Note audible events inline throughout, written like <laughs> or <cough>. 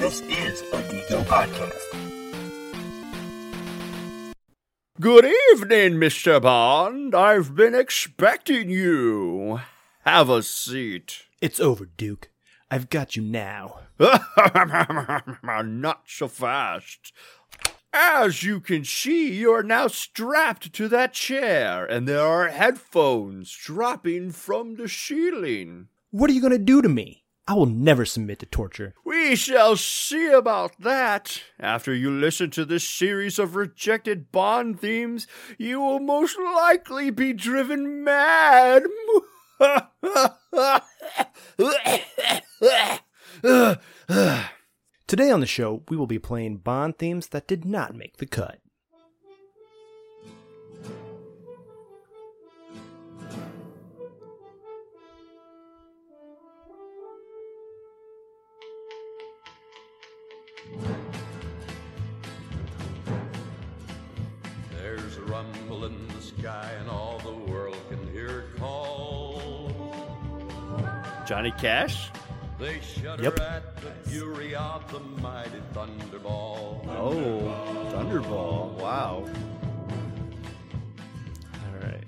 This is a Geeko podcast. Good evening, Mr. Bond. I've been expecting you. Have a seat. It's over, Duke. I've got you now. <laughs> Not so fast. As you can see, you are now strapped to that chair, and there are headphones dropping from the ceiling. What are you going to do to me? I will never submit to torture. We shall see about that. After you listen to this series of rejected Bond themes, you will most likely be driven mad. Today on the show, we will be playing Bond themes that did not make the cut. There's a rumble in the sky and all the world can hear it call. Johnny Cash? They shudder Yep. at the fury of the mighty thunderball. Oh, Thunderball. Wow. All right.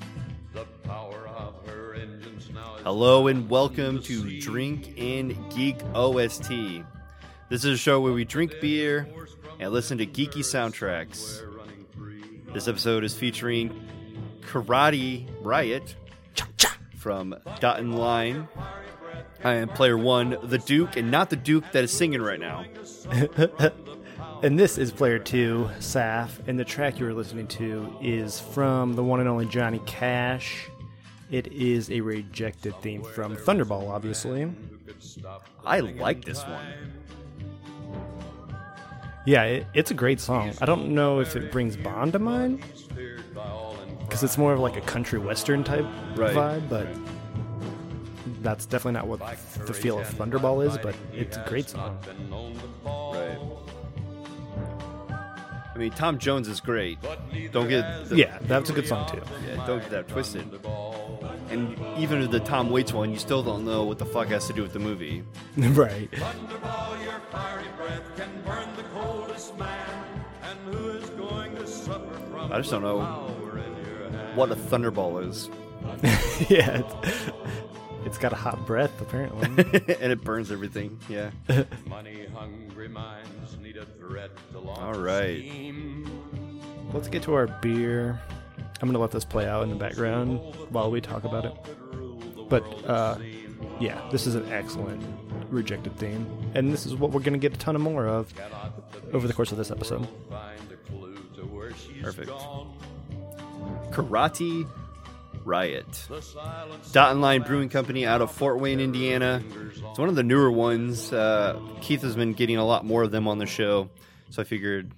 The power of her engines now is Hello and welcome to. Drink in Geek OST. This is a show where we drink beer and listen to geeky soundtracks. We're running free. This episode is featuring Karate Riot from Dot and Line. I am player one, the Duke, and not the Duke that is singing right now. <laughs> And this is player two, Saf, and the track you are listening to is from the one and only Johnny Cash. It is a rejected theme from Thunderball, obviously. I like this one. Yeah, it, it's a great song. I don't know if it brings Bond to mind, because it's more of like a country western type Right. vibe, but that's definitely not what the feel of Thunderball is, but it's a great song. Been known to fall. Right. I mean, Tom Jones is great. Don't get the, Yeah, that's a good song too. yeah, don't get that twisted. And even the Tom Waits one, you still don't know what the fuck has to do with the movie. <laughs> right. I just don't know power in your hand? what a thunderball is, <laughs> yeah, it's, it's got a hot breath apparently. <laughs> and it burns everything. Yeah. Money hungry minds need a thread to launch All right. scheme. Let's get to our beer. I'm gonna let this play out in the background while we talk about it. But uh, yeah, this is an excellent rejected theme, and this is what we're gonna get a ton of more of over the course of this episode. Perfect. Karate Riot. The Dot and Line Brewing Company out of Fort Wayne, Indiana. It's one of the newer ones. Uh, Keith has been getting a lot more of them on the show, so I figured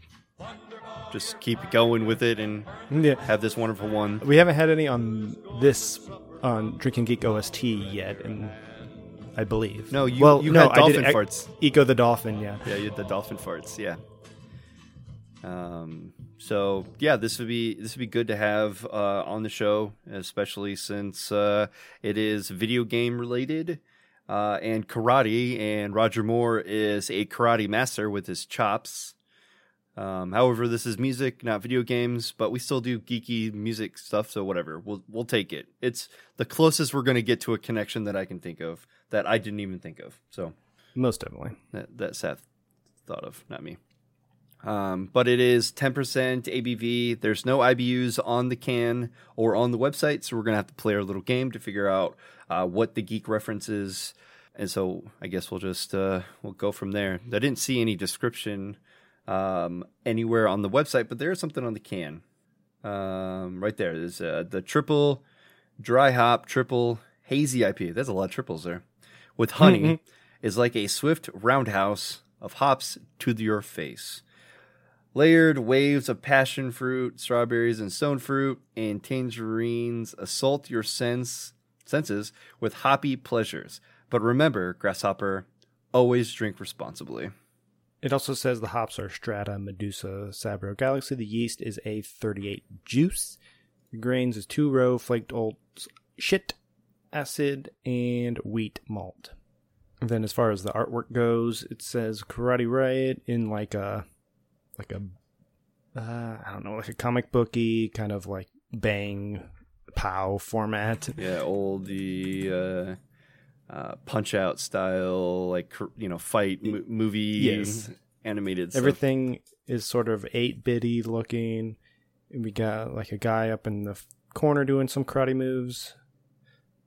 just keep going with it and Yeah, have this wonderful one. we haven't had any on this on Drinking Geek OST yet, and I believe. No, you- well, you no, had I did dolphin Ec- farts. Eco the dolphin, yeah. Yeah, you had the dolphin farts. Yeah. Um. So yeah, this would be this would be good to have uh, on the show, especially since uh, it is video game related, uh, and karate. And Roger Moore is a karate master with his chops. Um, however, this is music, not video games, but we still do geeky music stuff. So whatever, we'll we'll take it. It's the closest we're going to get to a connection that I can think of that I didn't even think of. So Most definitely. that, that Saf thought of, not me. Um, but it is 10% ABV. There's no IBUs on the can or on the website, so we're gonna have to play our little game to figure out uh, what the geek reference is. And so I guess we'll just uh, we'll go from there. I didn't see any description um, anywhere on the website, but there is something on the can. Um, right there is uh, the triple dry hop triple hazy IPA. There's a lot of triples there with honey <laughs> is like a swift roundhouse of hops to your face. Layered waves of passion fruit, strawberries, and stone fruit, and tangerines assault your sense senses with hoppy pleasures. But remember, grasshopper, always drink responsibly. It also says the hops are Strata, Medusa, Sabro Galaxy. The yeast is a 38 juice. The grains is two row flaked oats, shit, acid, and wheat malt. And then as far as the artwork goes, it says Karate Riot in like a like a uh, I don't know, like a comic booky kind of like bang pow format. Yeah, old the uh, uh, punch out style, like you know, fight mo- movie Yes. animated. Stuff. Everything is sort of 8 bitty looking. We got like a guy up in the f- corner doing some karate moves.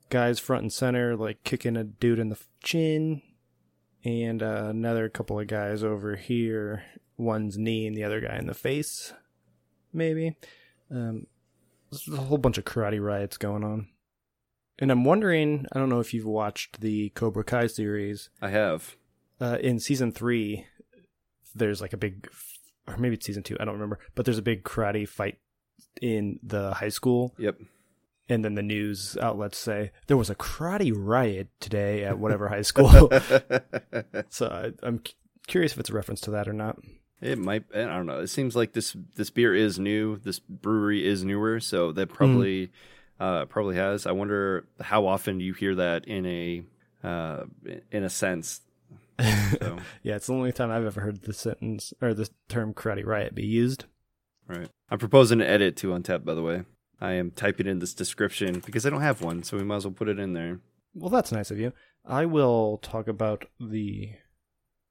Guys front and center, like kicking a dude in the chin. And uh, another couple of guys over here. One's knee and the other guy in the face, maybe. Um, there's a whole bunch of karate riots going on. And I'm wondering, I don't know if you've watched the Cobra Kai series I have. uh, in season three, there's like a big, or maybe it's season two, I don't remember, but there's a big karate fight in the high school, Yep. and then the news outlets say there was a karate riot today at whatever high <laughs> school. <laughs> so I, I'm cu- curious if it's a reference to that or not. It might. I don't know. It seems like this this beer is new. This brewery is newer, so that probably uh, probably has. I wonder how often you hear that in a uh, in a sense. So, <laughs> Yeah, it's the only time I've ever heard the sentence or the term karate riot be used. right. I'm proposing an edit to Untappd. By the way, I am typing in this description because I don't have one, so we might as well put it in there. Well, that's nice of you. I will talk about the.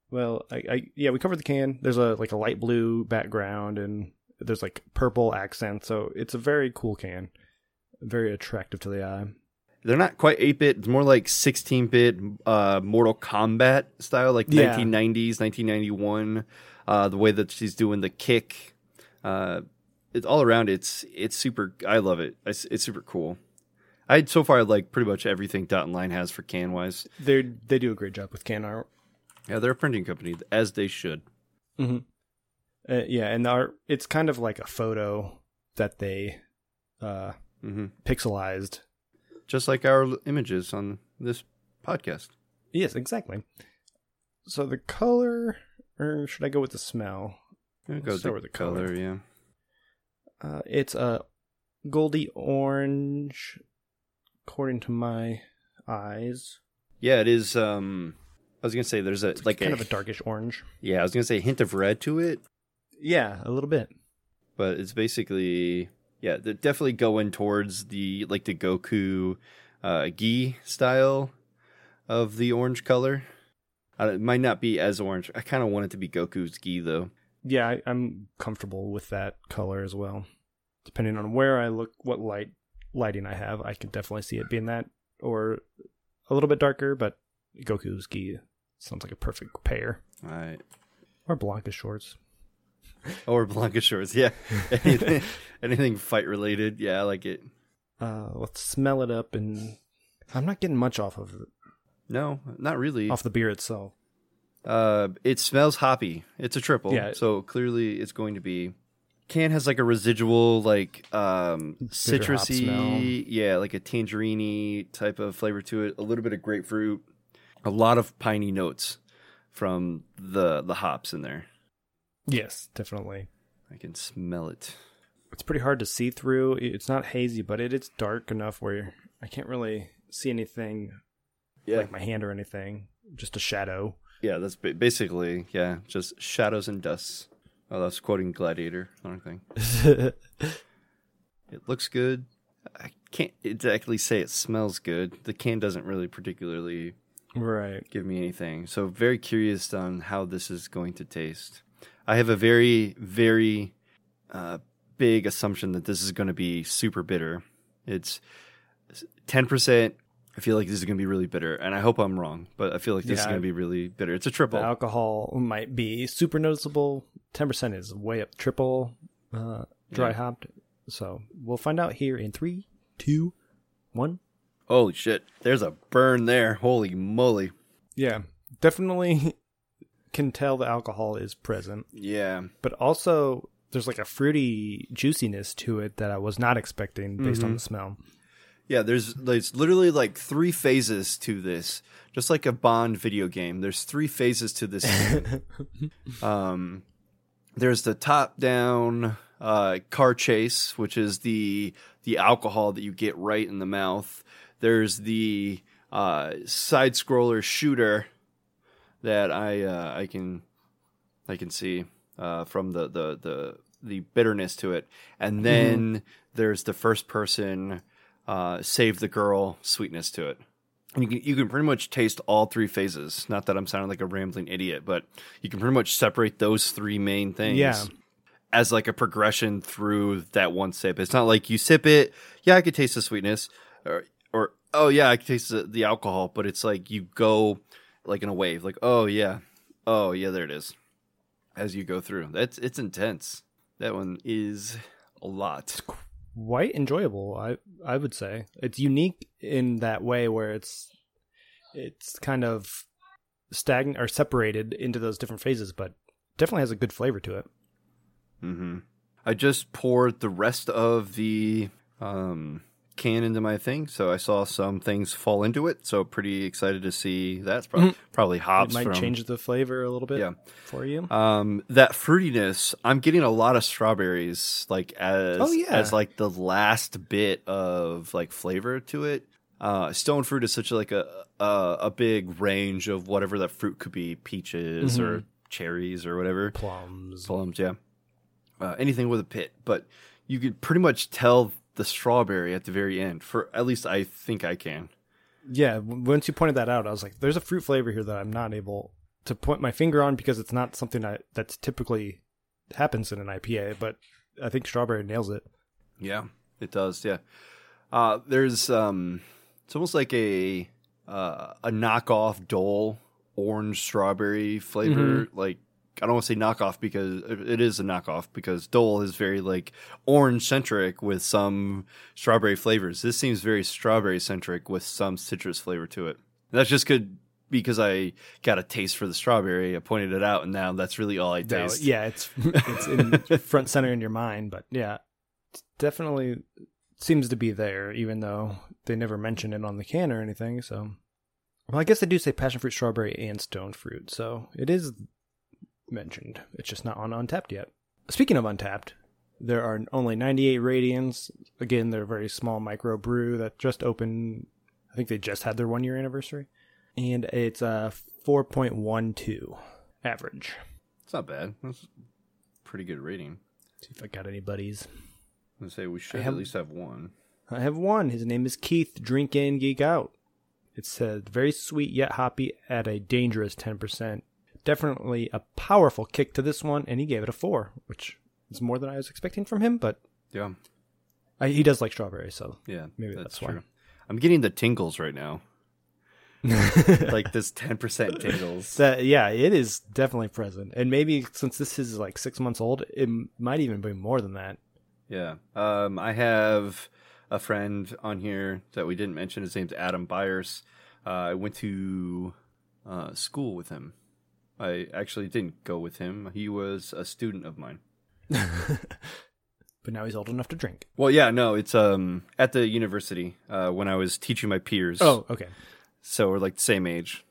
Well, I, I yeah, we covered the can. There's a like a light blue background and there's like purple accents, so it's a very cool can, very attractive to the eye. They're not quite 8 bit. It's more like 16 bit uh, Mortal Kombat style, like Yeah. 1990s, 1991. Uh, the way that she's doing the kick, uh, it's all around. It's it's super. I love it. It's, it's super cool. I so far like pretty much everything Dot and Line has for can wise. They they do a great job with can art. Yeah, they're a printing company as they should. Mm-hmm. Uh, yeah, and art it's kind of like a photo that they uh, hmm pixelized. Just like our images on this podcast. Yes, exactly. So the color, or should I go with the smell? Let's goes with the color. color. Yeah. Uh, it's a goldy orange, according to my eyes. Yeah, it is. Um, I was gonna say there's a It's like kind a, of a darkish orange. yeah. I was gonna say a hint of red to it. Yeah, a little bit. but it's basically yeah they're definitely going towards the like the goku uh gi style of the orange color uh, it might not be as orange i kind of want it to be goku's gi though Yeah, I, I'm comfortable with that color as well. Depending on where I look, what light lighting I have, I can definitely see it being that or a little bit darker. But Goku's gi sounds like a perfect pair. all right Or Blanka shorts. <laughs> or Blanka shorts yeah <laughs> anything, anything fight related yeah i like it Uh, let's smell it up, and I'm not getting much off of it, no not really off the beer itself. Uh, it smells hoppy. It's a triple, Yeah. so clearly it's going to be. Can has like a residual, like um, citrusy, yeah, like a tangerine type of flavor to it. A little bit of grapefruit, a lot of piney notes from the the hops in there. Yes, definitely. I can smell it. It's pretty hard to see through. It's not hazy, but it is dark enough where I can't really see anything Yeah, like my hand or anything. Just a shadow. yeah, that's ba- basically yeah, just shadows and dusts. Oh, that's quoting Gladiator. I don't think. <laughs> It looks good. I can't exactly say it smells good. The can doesn't really particularly right. give me anything. So very curious on how this is going to taste. I have a very very uh, big assumption that this is going to be super bitter. It's ten percent. I feel like this is going to be really bitter, and I hope I'm wrong, but I feel like this is going to be really bitter. It's a triple. alcohol might be super noticeable. Ten percent is way up triple uh, dry Yeah. hopped. So we'll find out here in three, two, one. Holy shit! There's a burn there. Holy moly! Yeah, definitely <laughs> can tell the alcohol is present, Yeah, but also there's like a fruity juiciness to it that I was not expecting based on the smell. Yeah, there's there's literally like three phases to this. Just like a Bond video game, there's three phases to this. <laughs> um, there's the top down uh, car chase, which is the the alcohol that you get right in the mouth. There's the uh, side scroller shooter, that I uh, I can I can see uh, from the, the the the bitterness to it, and then there's the first person uh, save the girl sweetness to it. And you can you can pretty much taste all three phases. Not that I'm sounding like a rambling idiot, but you can pretty much separate those three main things. Yeah. As like a progression through that one sip. It's not like you sip it, yeah, I could taste the sweetness, or oh yeah, I can taste the, the alcohol, but it's like you go like in a wave, like oh yeah, oh yeah, there it is. As you go through, that's it's intense. That one is a lot. quite enjoyable. I I would say it's unique in that way where it's it's kind of stagnant or separated into those different phases, but definitely has a good flavor to it. Mm-hmm. I just poured the rest of the um, can into my thing, so I saw some things fall into it. So pretty excited to see that's probably probably hops it might from change the flavor a little bit Yeah. for you. um that fruitiness. I'm getting a lot of strawberries, like as Oh, yeah. as like the last bit of like flavor to it. Uh, stone fruit is such like a, a a big range of whatever that fruit could be, peaches or cherries or whatever. Plums. Plums, yeah. Uh, anything with a pit, but you could pretty much tell the strawberry at the very end. For at least I think I can. Yeah, once you pointed that out, I was like, "There's a fruit flavor here that I'm not able to point my finger on because it's not something that that's typically happens in an IPA." But I think strawberry nails it. Yeah, it does. Yeah. Uh, there's um, it's almost like a uh, a knockoff Dole orange strawberry flavor. Like I don't want to say knockoff because it is a knockoff because Dole is very like orange centric with some strawberry flavors. This seems very strawberry centric with some citrus flavor to it. That's just good because I got a taste for the strawberry. I pointed it out, and now that's really all I No, taste. yeah, it's it's in <laughs> front center in your mind, but yeah, definitely seems to be there, even though they never mention it on the can or anything. So, well, I guess they do say passion fruit, strawberry, and stone fruit, so it is mentioned. It's just not on Untappd yet. Speaking of Untappd, there are only 98 radians. Again, they're a very small micro brew that just opened. I think they just had their one year anniversary, and it's uh, a 4.12 average. It's not bad. That's a pretty good rating. See if I got any buddies. I'm say we should have- at least have one. I have one. His name is Keith. Drink in, geek out. It said very sweet yet hoppy at a dangerous ten percent. Definitely a powerful kick to this one, and he gave it a four, which is more than I was expecting from him. But Yeah, I, he does like strawberries, so yeah, Maybe that's why. I'm getting the tingles right now, <laughs> like this 10% tingles. that yeah, it is definitely present. And maybe since this is like six months old, it might even be more than that. Yeah. Um, I have a friend on here that we didn't mention. His name's Adam Byers. Uh, I went to uh, school with him. I actually didn't go with him. He was a student of mine. <laughs> But now he's old enough to drink. Well, yeah, no, it's um at the university uh, when I was teaching my peers. Oh, okay. so we're like the same age.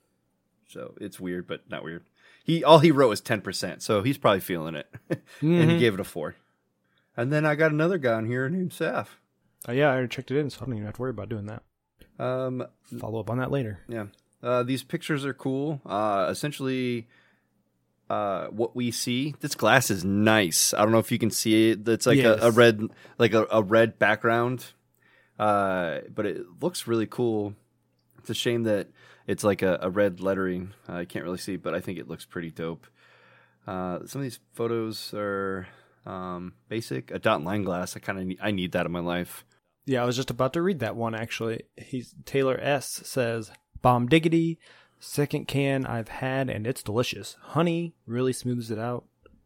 So it's weird, but not weird. He all he wrote was ten percent, so he's probably feeling it, <laughs> and he gave it a four. And then I got another guy on here named Saf. Oh, yeah, I already checked it in, so I don't even have to worry about doing that. Um, Follow up on that later. yeah, uh, these pictures are cool. Uh, essentially, uh, what we see, this glass is nice. I don't know if you can see it. It's like a, a red, like a, a red background, uh, but it looks really cool. It's a shame that it's like a, a red lettering. I can't really see, but I think it looks pretty dope. Uh, some of these photos are um, basic. A dot line glass. I kind of need, I need that in my life. Yeah, I was just about to read that one actually. He's Taylor S says, "Bomb diggity, second can I've had and it's delicious. Honey really smooths it out.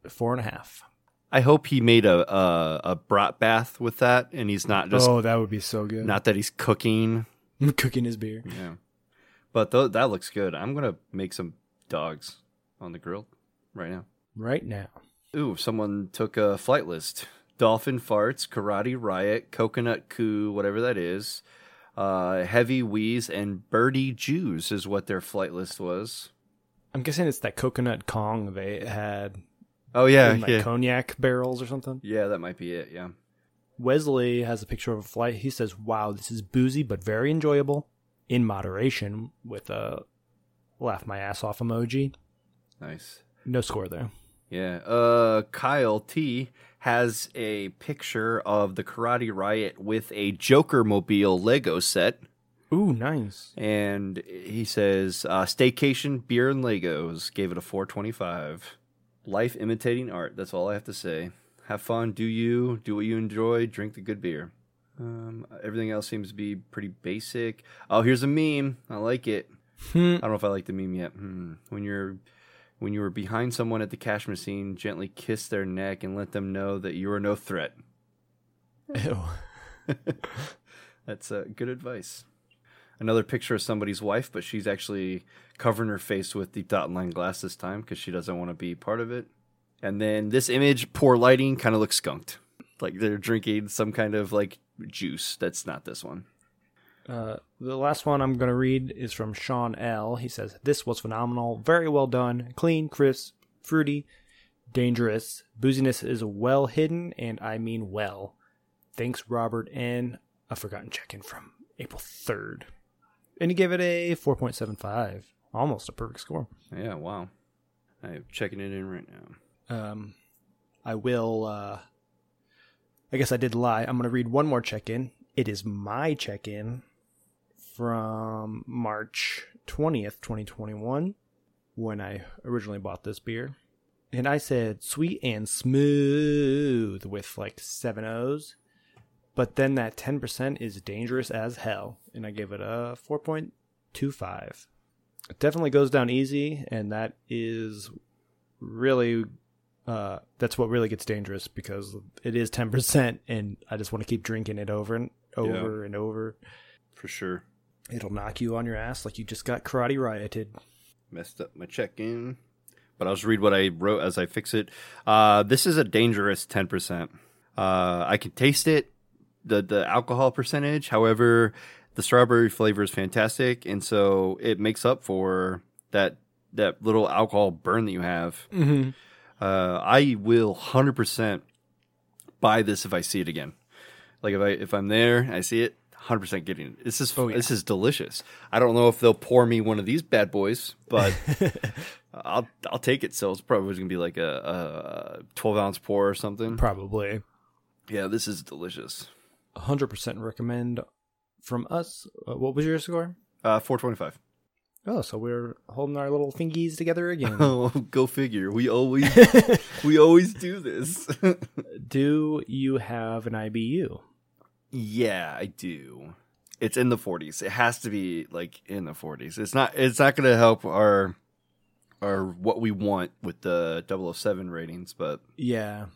Four and a half. I hope he made a a, a brat bath with that, and he's not just oh, that would be so good. not that he's cooking. <laughs> cooking his beer. Yeah, but th- that looks good. I'm gonna make some dogs on the grill right now. right now. Ooh, someone took a flight list. Dolphin farts, karate riot, coconut coup, whatever that is. Uh, heavy wheeze and birdie Jews is what their flight list was. I'm guessing it's that coconut Kong they had Oh yeah, like yeah, cognac barrels or something. yeah. That might be it. Yeah. Wesley has a picture of a flight. He says, "Wow, this is boozy but very enjoyable in moderation with a laugh my ass off emoji. Nice. No score there. Yeah. Uh, Kyle T has a picture of the Karate Riot with a Joker mobile Lego set. Ooh, nice. And he says, uh, staycation, beer, and Legos. Gave it a 425. Life imitating art. That's all I have to say. Have fun. Do you. Do what you enjoy. Drink the good beer. Um, everything else seems to be pretty basic. Oh, here's a meme. I like it. I don't know if I like the meme yet. Hmm. When you're when you were behind someone at the cash machine, gently kiss their neck and let them know that you are no threat. Ew. <laughs> That's uh, good advice. Another picture of somebody's wife, but she's actually covering her face with the dot line glass this time because she doesn't want to be part of it. And then this image, poor lighting, kind of looks skunked. Like they're drinking some kind of like juice. That's not this one. Uh, the last one I'm going to read is from Sean L. He says, This was phenomenal. Very well done. Clean, crisp, fruity, dangerous. Booziness is well hidden, and I mean well. Thanks, Robert N. A forgotten check in from April 3rd. And he gave it a 4.75. Almost a perfect score. Yeah, wow. I'm checking it in right now. Um, I will. Uh, I guess I did lie. I'm going to read one more check in. It is my check in from March 20th, 2021, when I originally bought this beer. And I said sweet and smooth with like seven O's. But then that 10% is dangerous as hell. And I gave it a 4.25. It definitely goes down easy. And that is really uh, that's what really gets dangerous because it is 10% and I just want to keep drinking it over and over and over. For sure. It'll knock you on your ass like you just got karate rioted. Messed up my check in. But I'll just read what I wrote as I fix it. Uh, this is a dangerous 10%. Uh, I can taste it, the, the alcohol percentage. However, the strawberry flavor is fantastic. And so it makes up for that, that little alcohol burn that you have. Mm-hmm. Uh, I will hundred percent buy this if I see it again. Like if I if I'm there, I see it, hundred percent getting it. This is Oh, yeah. this is delicious. I don't know if they'll pour me one of these bad boys, but <laughs> I'll I'll take it. So it's probably gonna be like a, a twelve ounce pour or something. Probably. Yeah, this is delicious. 100% recommend from us. Uh, what was your score? Uh, four twenty five. Oh, so we're holding our little fingies together again. <laughs> Oh, go figure. We always <laughs> we always do this. Do you have an IBU? Yeah, I do. It's in the 40s. It has to be like in the 40s. It's not it's not going to help our our what we want with the 007 ratings, but Yeah.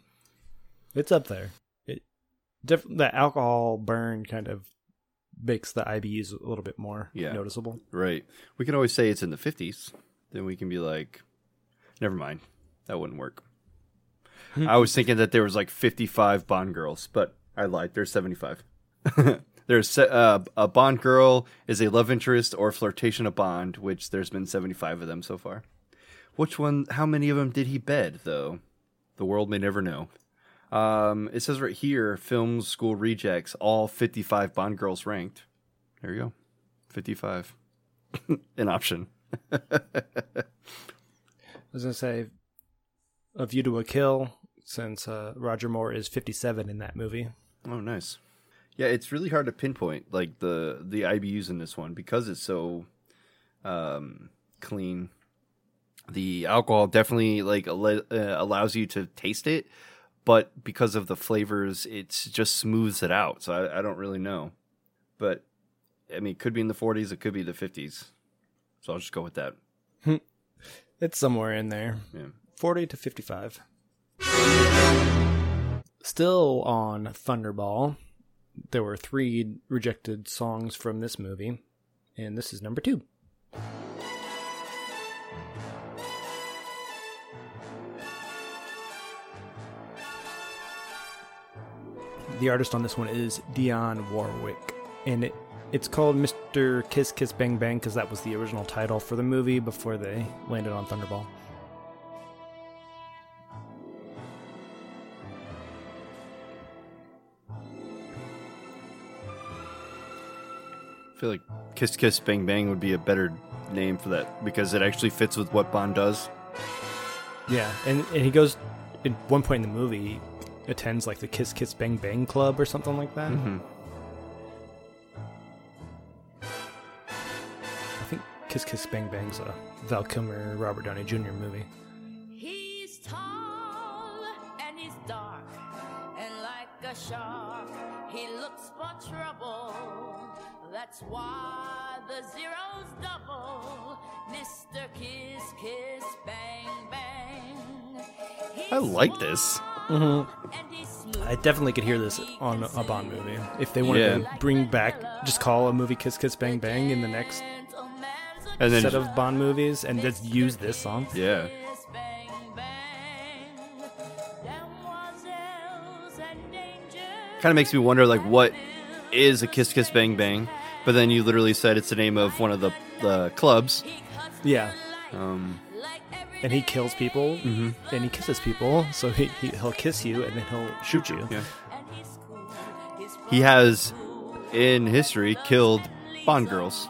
It's up there. It diff- the alcohol burn kind of makes the IBUs a little bit more Yeah. noticeable. right. We can always say it's in the 50s. Then we can be like never mind. That wouldn't work. <laughs> I was thinking that there was like 55 Bond girls, but I lied. There's 75. <laughs> there's uh, a Bond girl is a love interest or flirtation of Bond, which there's been 75 of them so far. Which one? How many of them did he bed though? The world may never know. Um, it says right here, film school rejects, all 55 Bond girls ranked. There you go, 55. <laughs> An option. <laughs> I was gonna say, A View to a Kill, since uh, Roger Moore is 57 in that movie. Oh, nice. Yeah, it's really hard to pinpoint like the the IBUs in this one because it's so um, clean. The alcohol definitely like al- uh, allows you to taste it, but because of the flavors, it just smooths it out. So I, I don't really know, but I mean, it could be in the 40s, it could be the 50s. So I'll just go with that. It's somewhere in there. Yeah. 40 to 55. Still on Thunderball, there were three rejected songs from this movie, and this is number two. The artist on this one is Dionne Warwick, and it it's called Mr. Kiss Kiss Bang Bang because that was the original title for the movie before they landed on Thunderball. I feel like Kiss Kiss Bang Bang would be a better name for that because it actually fits with what Bond does. Yeah, and, and he goes at one point in the movie he attends like the Kiss Kiss Bang Bang Club or something like that. Mhm. I think Kiss Kiss Bang Bang's a Val Kilmer Robert Downey Jr. movie. He's tall and he's dark and like a shark. That's why the zero's double. Mr. Kiss Kiss Bang Bang. He's I like this. wild mm-hmm. and he's smooth. I definitely could hear this on a Bond movie if they wanted Yeah. to bring back, just call a movie Kiss Kiss Bang Bang in the next And then set of Bond movies and just use this song. yeah, kiss, bang, bang. Demoiselles and danger. kind of makes me wonder like what is a Kiss Kiss Bang Bang, but then you literally said it's the name of one of the the clubs. Yeah. Um, And he kills people Mm-hmm. and he kisses people, so he, he, he'll kiss you and then he'll shoot you. yeah, and he's cool. He's he has in history killed Bond girls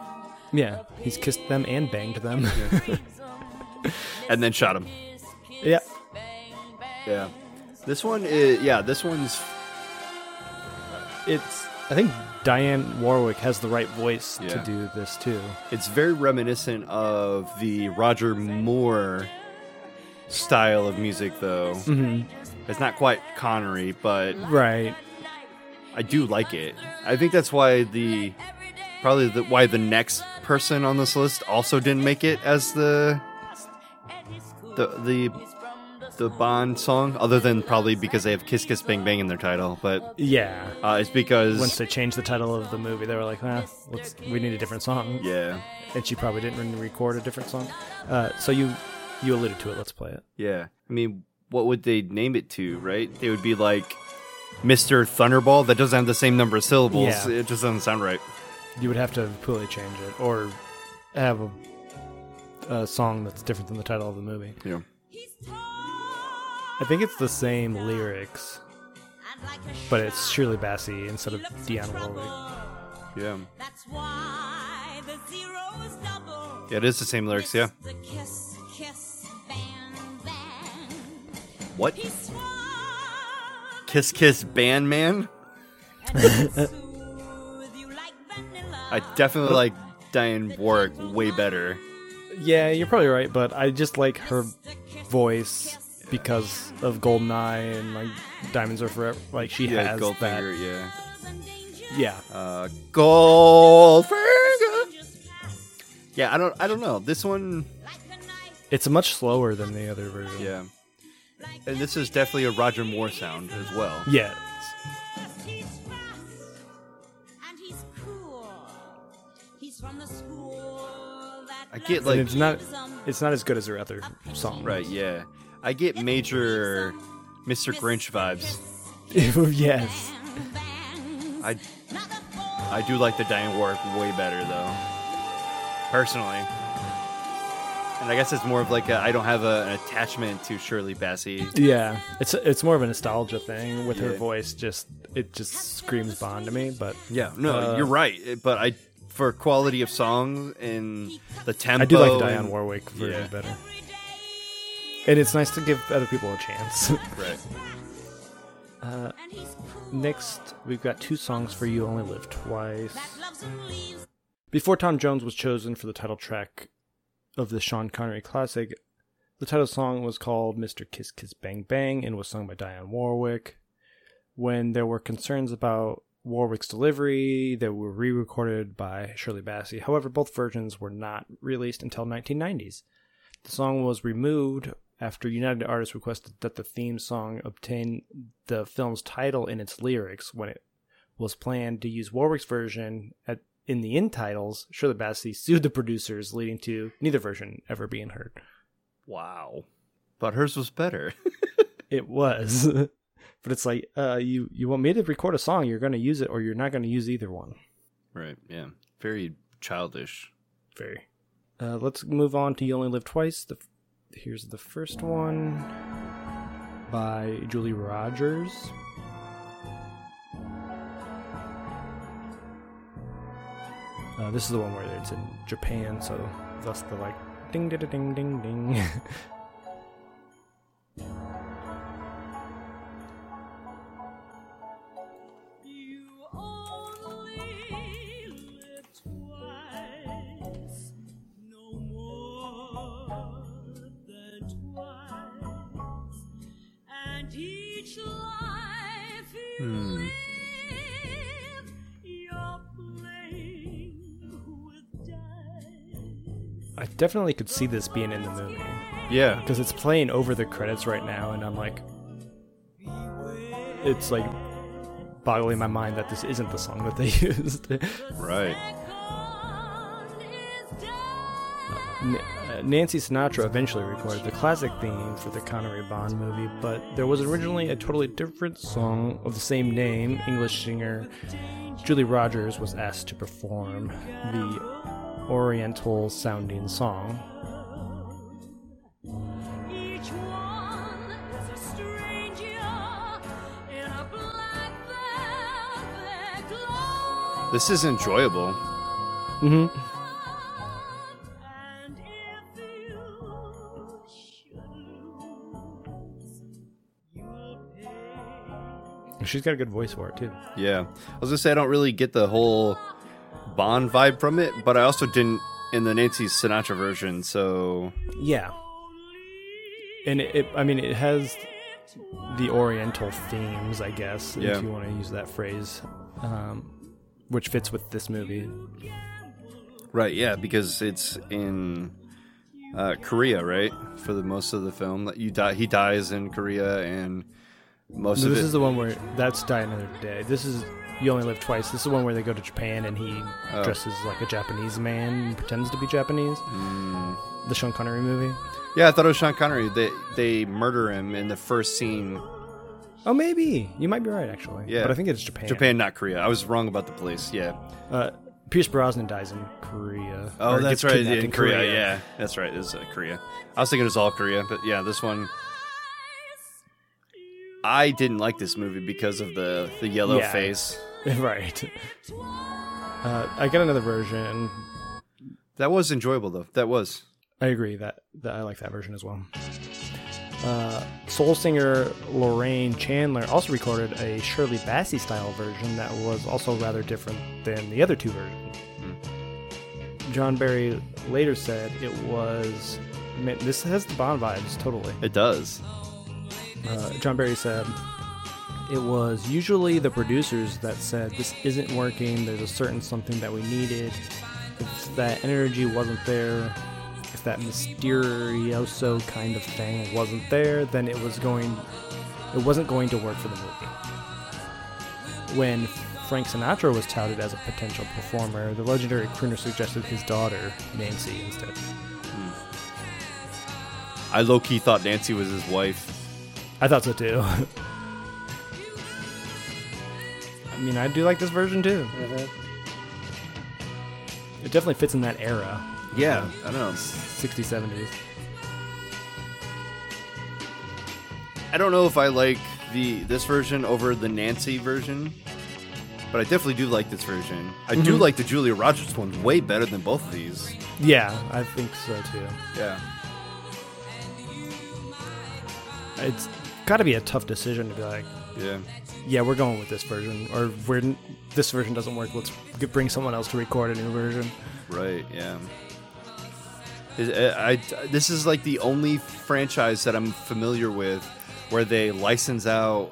Yeah, he's kissed them and banged them. <laughs> and then shot them. yeah. Yeah, this one is yeah, this one's It's I think Diane Warwick has the right voice Yeah. to do this too. it's very reminiscent of the Roger Moore style of music though. Mm-hmm. It's not quite Connery, but Right. I do like it. I think that's why the probably the, why the next person on this list also didn't make it as the the the the Bond song, other than probably because they have "Kiss Kiss Bang Bang" in their title. But Yeah. uh, it's because Once they changed the title of the movie, they were like, "Ah, let's, we need a different song." yeah, And she probably didn't really record a different song. Uh, so you you alluded to it. Let's play it. yeah. I mean, what would they name it to? Right? They would be like Mister Thunderball. That doesn't have the same number of syllables. Yeah. It just doesn't sound right. You would have to completely change it, or have a, a song that's different than the title of the movie. You know. I think it's the same lyrics, but it's Shirley Bassey instead of Dionne Warwick. Yeah. That's why the zero is double. Yeah, it is the same lyrics. Yeah. Kiss, kiss, bang, bang. What? Kiss Kiss Band Man? and he'll soothe you like vanilla. I definitely like Diane Warwick way better. Yeah, you're probably right, but I just like her voice because of Goldeneye and like Diamonds Are Forever. Like she Yeah, has Goldfinger, that. yeah. Yeah, Uh, Goldfinger. Yeah, I don't, I don't know. This one, it's much slower than the other version. yeah, and this is definitely a Roger Moore sound as well. Yeah. He's fast and he's cool. He's from the school that I get And like, it's not it's not as good as her other song. right, yeah, I get major Mr. Grinch vibes. <laughs> yes. I, I do like the Diane Warwick way better though, personally. And I guess it's more of like a, I don't have a, an attachment to Shirley Bassey. Yeah. It's it's more of a nostalgia thing with her Yeah. voice just it just screams Bond to me, but Yeah, no, Uh, you're right. It- But I, for quality of song and the tempo, I do like the Diane and- Warwick version yeah. better. And it's nice to give other people a chance. <laughs> Right. uh, next, we've got two songs for You Only Live Twice. Before Tom Jones was chosen for the title track of the Sean Connery classic, the title song was called Mr. Kiss Kiss Bang Bang and was sung by Diane Warwick. When there were concerns about Warwick's delivery, they were re recorded by Shirley Bassey. However, both versions were not released until 1990s. The song was removed after United Artists requested that the theme song obtain the film's title in its lyrics when it was planned to use Warwick's version at, in the end titles. Shirley Bassey sued the producers, leading to neither version ever being heard. Wow. But hers was better. <laughs> It was, <laughs> but it's like, uh, you you want me to record a song, you're going to use it, or you're not going to use either one. right. Yeah. Very childish. Very. Uh, let's move on to "You Only Live Twice." The, here's the first one by Julie Rogers. Uh, this is the one where it's in Japan, so Thus the like ding ding ding ding ding. <laughs> definitely could see this being in the movie Yeah. because it's playing over the credits right now, and I'm like, it's like boggling my mind that this isn't the song that they <laughs> used. Right. Con is done. N- uh, Nancy Sinatra eventually recorded the classic theme for the Connery Bond movie, but there was originally a totally different song of the same name. English singer Julie Rogers was asked to perform the Oriental sounding song. Each one is a stranger in a black velvet glove. This is enjoyable. hmm And if you should lose, you'll pay. She's got a good voice for it too. Yeah. I was gonna say I don't really get the whole Bond vibe from it, but I also didn't in the Nancy Sinatra version. So Yeah, and it, it I mean, it has the Oriental themes, I guess, Yeah. if you want to use that phrase, um, which fits with this movie. right, yeah, because it's in uh, Korea, right, for the most of the film. That you die, he dies in Korea, and most So of this it. is the one where that's Die Another Day. This is You Only Live Twice. This is one where they go to Japan and he Oh. dresses like a Japanese man and pretends to be Japanese. Mm. The Sean Connery movie. yeah, I thought it was Sean Connery. They they murder him in the first scene. Oh, maybe you might be right actually. Yeah. but I think it's Japan. Japan, not Korea. I was wrong about the place. Yeah. Uh, Pierce Brosnan dies in Korea. Oh, that's right. kidnapped In Korea, yeah, that's right. It's uh, Korea. I was thinking it was all Korea, but yeah, this one. I didn't like this movie because of the the yellow Yeah. face. <laughs> right. Uh, I got another version. That was enjoyable though. That was. I agree that, that I like that version as well. Uh, soul singer Lorraine Chandler also recorded a Shirley Bassey style version that was also rather different than the other two versions. John Barry later said it was. Man, this has the Bond vibes totally. It does. Uh, John Barry said it was usually the producers that said this isn't working. There's a certain something that we needed. If that energy wasn't there, if that mysterioso kind of thing wasn't there, then it was going. It wasn't going to work for the movie. When Frank Sinatra was touted as a potential performer, the legendary crooner suggested his daughter Nancy instead. I low key thought Nancy was his wife. I thought so too. <laughs> I mean, I do like this version too. It definitely fits in that era, Yeah, I don't know. 60s, 70s. I don't know if I like the this version over the Nancy version, but I definitely do like this version. I do Mhm. like the Julia Rogers one way better than both of these. Yeah, I think so too. Yeah. It's got to be a tough decision to be like, Yeah. yeah, we're going with this version, or we're this version doesn't work. Let's g- bring someone else to record a new version. Right. Yeah. Uh, I, I- this is like the only franchise that I'm familiar with where they license out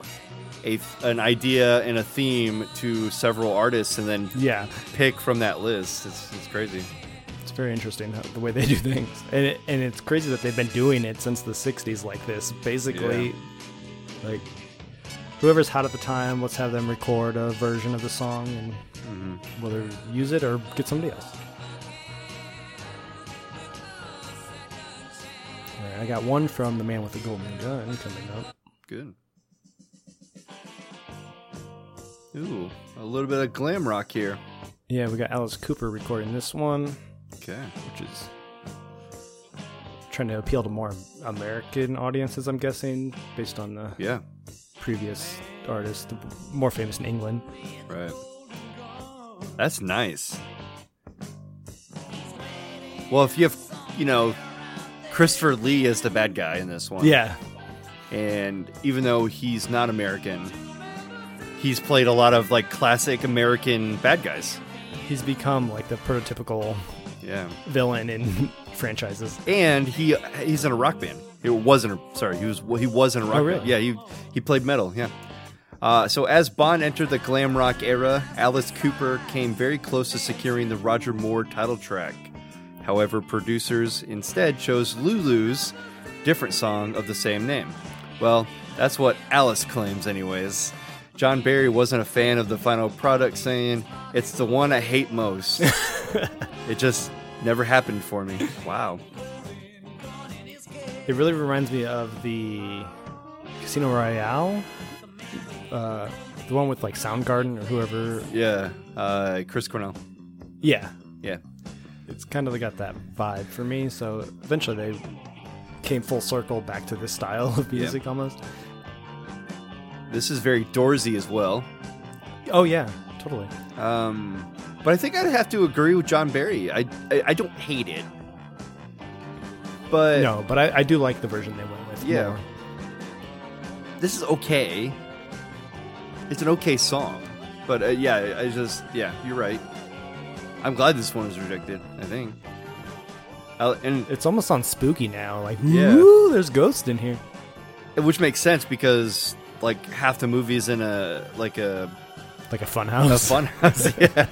a an idea and a theme to several artists and then Yeah, pick from that list. It's, it's crazy. it's very interesting how, the way they do things, and it, and it's crazy that they've been doing it since the '60s like this. Basically, like whoever's hot at the time, let's have them record a version of the song and mm-hmm. whether use it or get somebody else. Right, I got one from the man with the golden gun coming up. Good. Ooh, a little bit of glam rock here. Yeah, we got Alice Cooper recording this one, Okay. which is trying to appeal to more American audiences, I'm guessing, based on the Yeah. previous artist, more famous in England. Right. That's nice. Well, if you have, you know, Christopher Lee is the bad guy in this one. Yeah, And even though he's not American, he's played a lot of like classic American bad guys. he's become like the prototypical Yeah. villain in franchises. And he he's in a rock band. It wasn't a, sorry, he was he was in a rock Oh, really? band. Yeah, he he played metal, yeah. Uh, so as Bond entered the glam rock era, Alice Cooper came very close to securing the Roger Moore title track. However, producers instead chose Lulu's different song of the same name. Well, that's what Alice claims, anyways. John Barry wasn't a fan of the final product, saying, It's the one I hate most. <laughs> it just never happened for me. Wow. It really reminds me of the Casino Royale, uh, the one with like Soundgarden or whoever. Yeah, uh, Chris Cornell. Yeah, Yeah. it's kind of got that vibe for me. So eventually they came full circle back to this style of music almost. This is very Doorsy as well. Oh yeah, totally. Um, but I think I'd have to agree with John Barry. I I, I don't hate it, but No, but I, I do like the version they went with. Yeah. more. this is okay. It's an okay song, but uh, yeah, I just yeah, you're right. I'm glad this one was rejected. I think, i and It's almost on spooky now. Like, Yeah. there's ghosts in here. which makes sense because like half the movie's in a like a Like a fun house. a fun house. <laughs> yeah.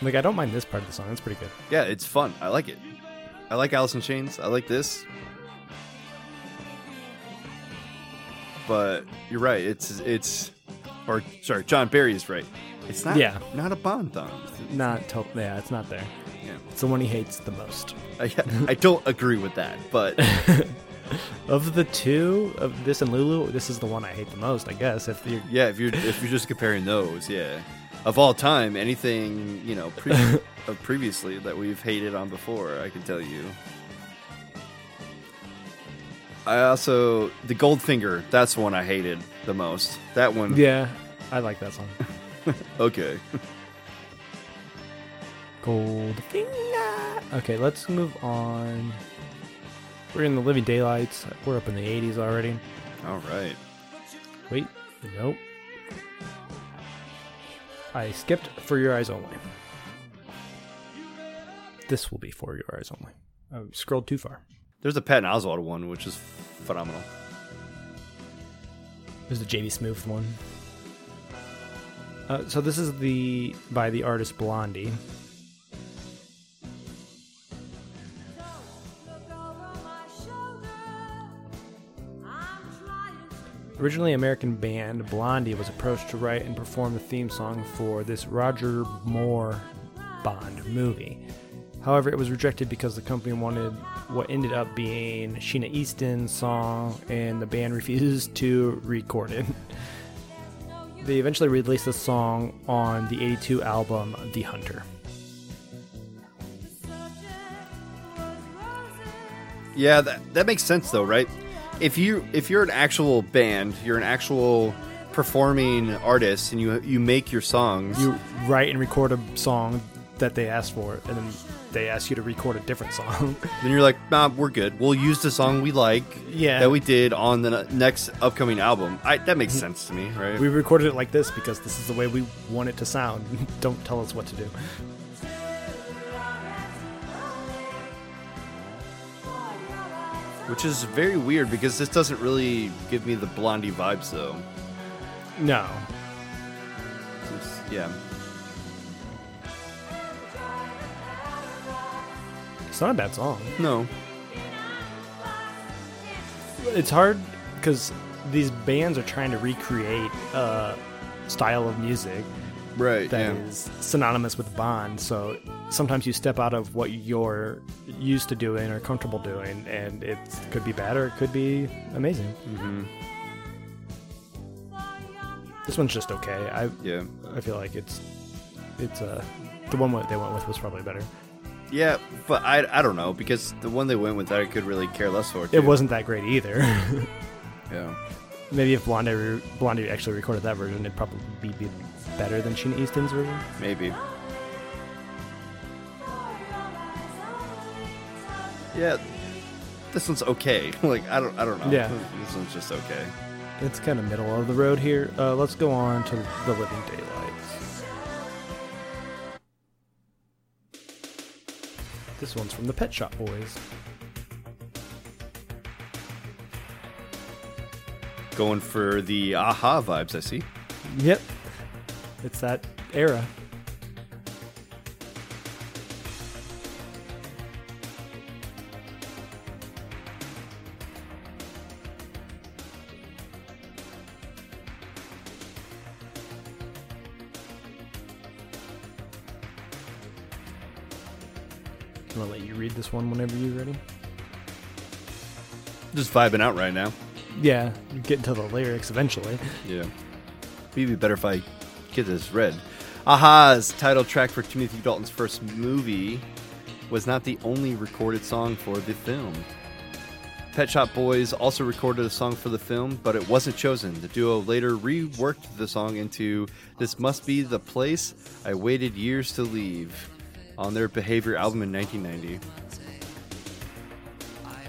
Like I don't mind this part of the song. It's pretty good. Yeah, it's fun. I like it. I like Alice in Chains. I like this. But you're right. It's it's or sorry, John Barry is right. It's not Yeah. not a Bond song. Not to- yeah, it's not there. Yeah. It's the one he hates the most. I, <laughs> I don't agree with that, but <laughs> <laughs> Of the two, of this and Lulu, this is the one I hate the most. I guess if you're yeah, if you're if you're just comparing those, yeah. Of all time, anything, you know, pre- <laughs> of previously that we've hated on before, I can tell you. I also the Goldfinger, that's the one I hated the most. That one yeah, I like that song. <laughs> Okay. Goldfinger. Okay, let's move on. We're in the Living Daylights. We're up in the 80s already. All right. Wait, nope. I skipped For Your Eyes Only. This will be For Your Eyes Only. I scrolled too far. There's a Patton Oswalt one, which is phenomenal. There's the JD Smooth one. Uh, so this is the by the artist Blondie. Originally American band, Blondie was approached to write and perform the theme song for this Roger Moore Bond movie. However, it was rejected because the company wanted what ended up being Sheena Easton's song, and the band <laughs> refused to record it. They eventually released the song on the 82 album The Hunter. Yeah, that that makes sense though, right? If you if you're an actual band, you're an actual performing artist, and you you make your songs. You write and record a song that they asked for, and then they ask you to record a different song. <laughs> then you're like, nah, we're good. We'll use the song we like. Yeah. That we did on the next upcoming album. I, that makes <laughs> sense to me, right? we recorded it like this because this is the way we want it to sound. <laughs> Don't tell us what to do. Which is very weird because this doesn't really give me the Blondie vibes, though. No. It's- yeah. It's not a bad song. No. It's hard because these bands are trying to recreate a style of music Right. that is yeah. synonymous with Bond. So sometimes you step out of what you're used to doing or comfortable doing, and it could be bad or it could be amazing. hmm This one's just okay. I Yeah. I feel like it's it's uh the one they went with was probably better. Yeah, but I, I don't know because the one they went with I could really care less for. It wasn't that great either. <laughs> Yeah. Maybe if Blondie re- Blondie actually recorded that version, it'd probably be, be better than Sheena Easton's version. Maybe. Yeah, this one's okay. <laughs> like I don't, I don't know. Yeah. this one's just okay. It's kind of middle of the road here. Uh, let's go on to The Living Daylights. This one's from the Pet Shop Boys. Going for the a-ha vibes. I see. Yep. It's that era. One whenever you're ready. Just vibing out right now. Yeah, get into the lyrics eventually. Yeah. Maybe better if I get this read. a-ha's title track for Timothy Dalton's first movie was not the only recorded song for the film. Pet Shop Boys also recorded a song for the film, but it wasn't chosen. The duo later reworked the song into This Must Be the Place I Waited Years to Leave on their Behavior album in 1990.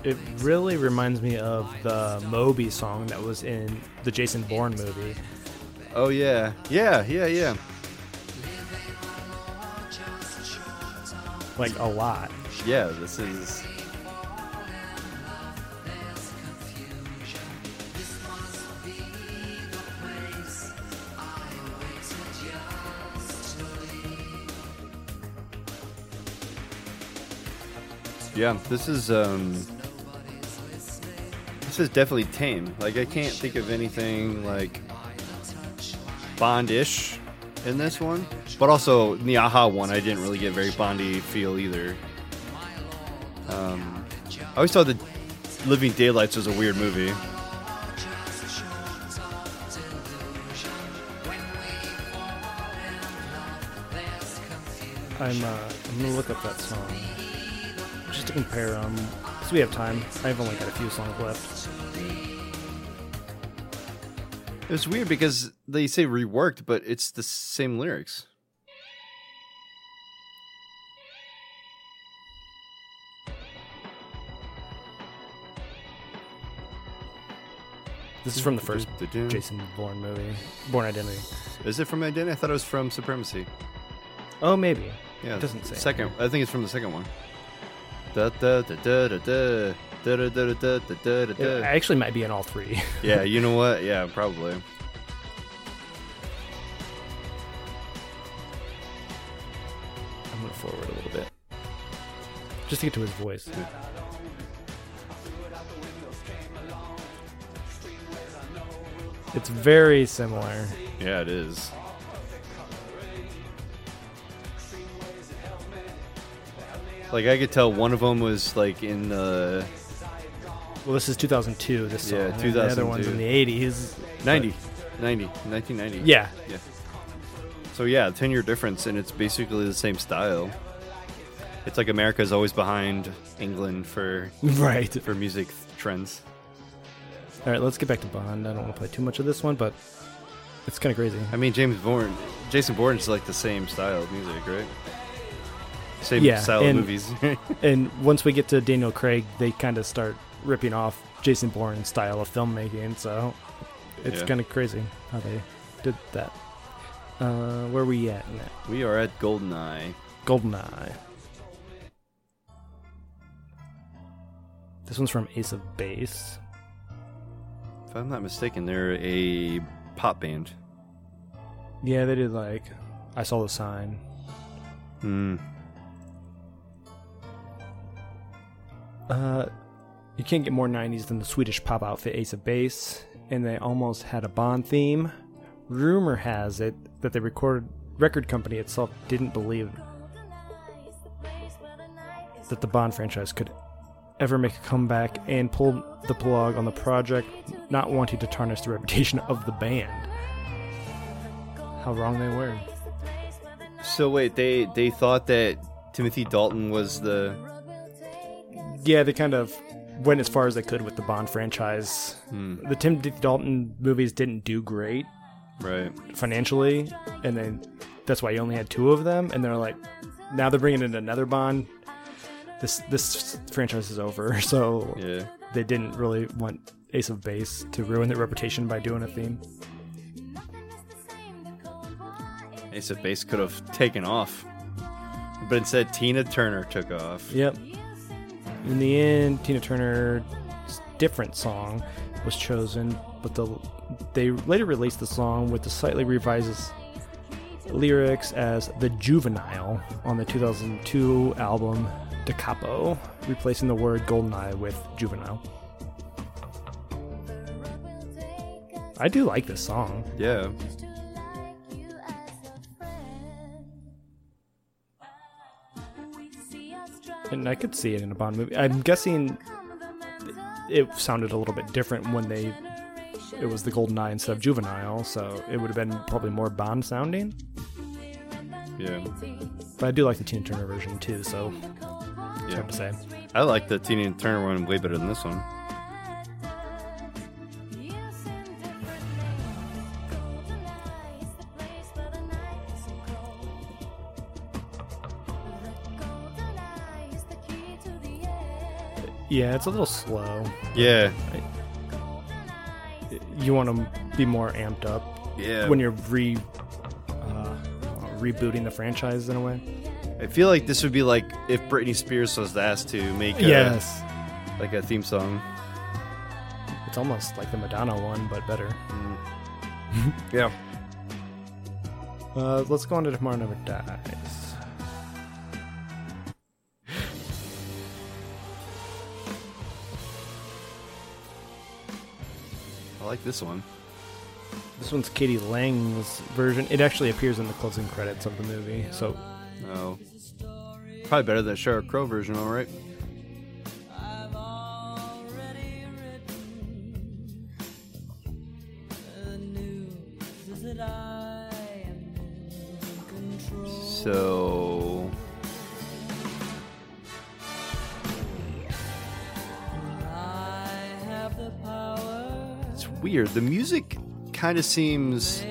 It really reminds me of the Moby song that was in the Jason Bourne movie. Oh, yeah. Yeah, yeah, yeah. Like a lot. Yeah, this is. Yeah, this is um this is definitely tame. Like I can't think of anything like Bond-ish in this one. But also the a-ha one, I didn't really get very Bondy feel either. Um, I always thought that Living Daylights was a weird movie. I'm uh, I'm gonna look up that song just to compare them because we have time. I've only got a few songs left. It was weird because they say reworked, but it's the same lyrics. This is from the first Jason Bourne movie, Bourne Identity. Is it from Identity? I thought it was from Supremacy. Oh, maybe. Yeah, It doesn't say. Second, I think it's from the second one. It actually might be in all three. <laughs> Yeah, you know what? Yeah, probably. I'm gonna forward a little bit just to get to his voice. It's very similar. Yeah, it is. Like I could tell one of them was like in the Well, this is 2002. This song. Yeah, and The other one's in the 80s. 90, 90, 1990. Yeah, Yeah. So yeah, ten year difference, and it's basically the same style. It's like America's always behind England for <laughs> right. for music trends. All right, let's get back to Bond. I don't want to play too much of this one, but it's kind of crazy. I mean, James Bourne, Jason Bourne's like the same style of music, right? Same Yeah, style and- of movies. <laughs> And once we get to Daniel Craig, they kind of start ripping off Jason Bourne's style of filmmaking. So it's Yeah. kind of crazy how they did that. Uh, where are we at in that? we are at Goldeneye. Goldeneye. This one's from Ace of Base. If I'm not mistaken, they're a pop band. Yeah, they did like I saw the sign. Hmm. Uh, you can't get more 90s than the Swedish pop outfit Ace of Base, and they almost had a Bond theme. Rumor has it that the record record company itself didn't believe that the Bond franchise could ever make a comeback and pulled the plug on the project, not wanting to tarnish the reputation of the band. How wrong they were. So wait, they they thought that Timothy Dalton was the Yeah, they kind of went as far as they could with the Bond franchise. Hmm. The Tim Dalton movies didn't do great, Right. financially, and then that's why you only had two of them. And they're like, now they're bringing in another Bond. This this franchise is over, <laughs> so Yeah. they didn't really want Ace of Base to ruin their reputation by doing a theme. Ace of Base could have taken off, but instead Tina Turner took off. Yep. In the end, Tina Turner's different song was chosen, but the they later released the song with the slightly revised lyrics as "The Juvenile" on the 2002 album Da Capo, replacing the word "Goldeneye" with "Juvenile." I do like this song. Yeah. And I could see it in a Bond movie. I'm guessing it sounded a little bit different when they it was the Golden Eye instead of Juvenile, so it would have been probably more Bond sounding. Yeah. But I do like the Tina Turner version too, so it's Yeah. hard to say. I like the Tina Turner one way better than this one. Yeah, it's a little slow. Yeah. You want to be more amped up Yeah. when you're re uh, rebooting the franchise in a way. I feel like this would be like if Britney Spears was asked to make a, Yes, like a theme song. it's almost like the Madonna one, but better. <laughs> Yeah. Uh, let's go on to Tomorrow Never Dies. This one. This one's k.d. lang's version. It actually appears in the closing credits of the movie. So Oh. Probably better than Sheryl Crow version, all right? So The music kind of seems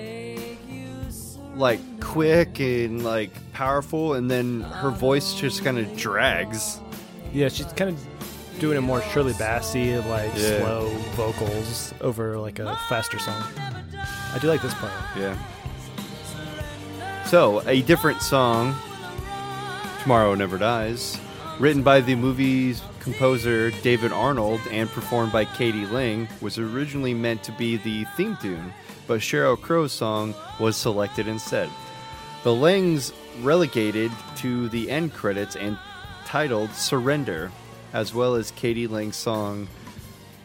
like quick and like powerful, and then her voice just kind of drags. yeah, she's kind of doing a more Shirley Bassey, like Yeah. slow vocals over like a faster song. I do like this part. Yeah. So, a different song, Tomorrow Never Dies, written by the movie's composer David Arnold and performed by k.d. lang, was originally meant to be the theme tune, but Sheryl Crow's song was selected instead. The Langs relegated to the end credits and titled Surrender, as well as k.d. lang's song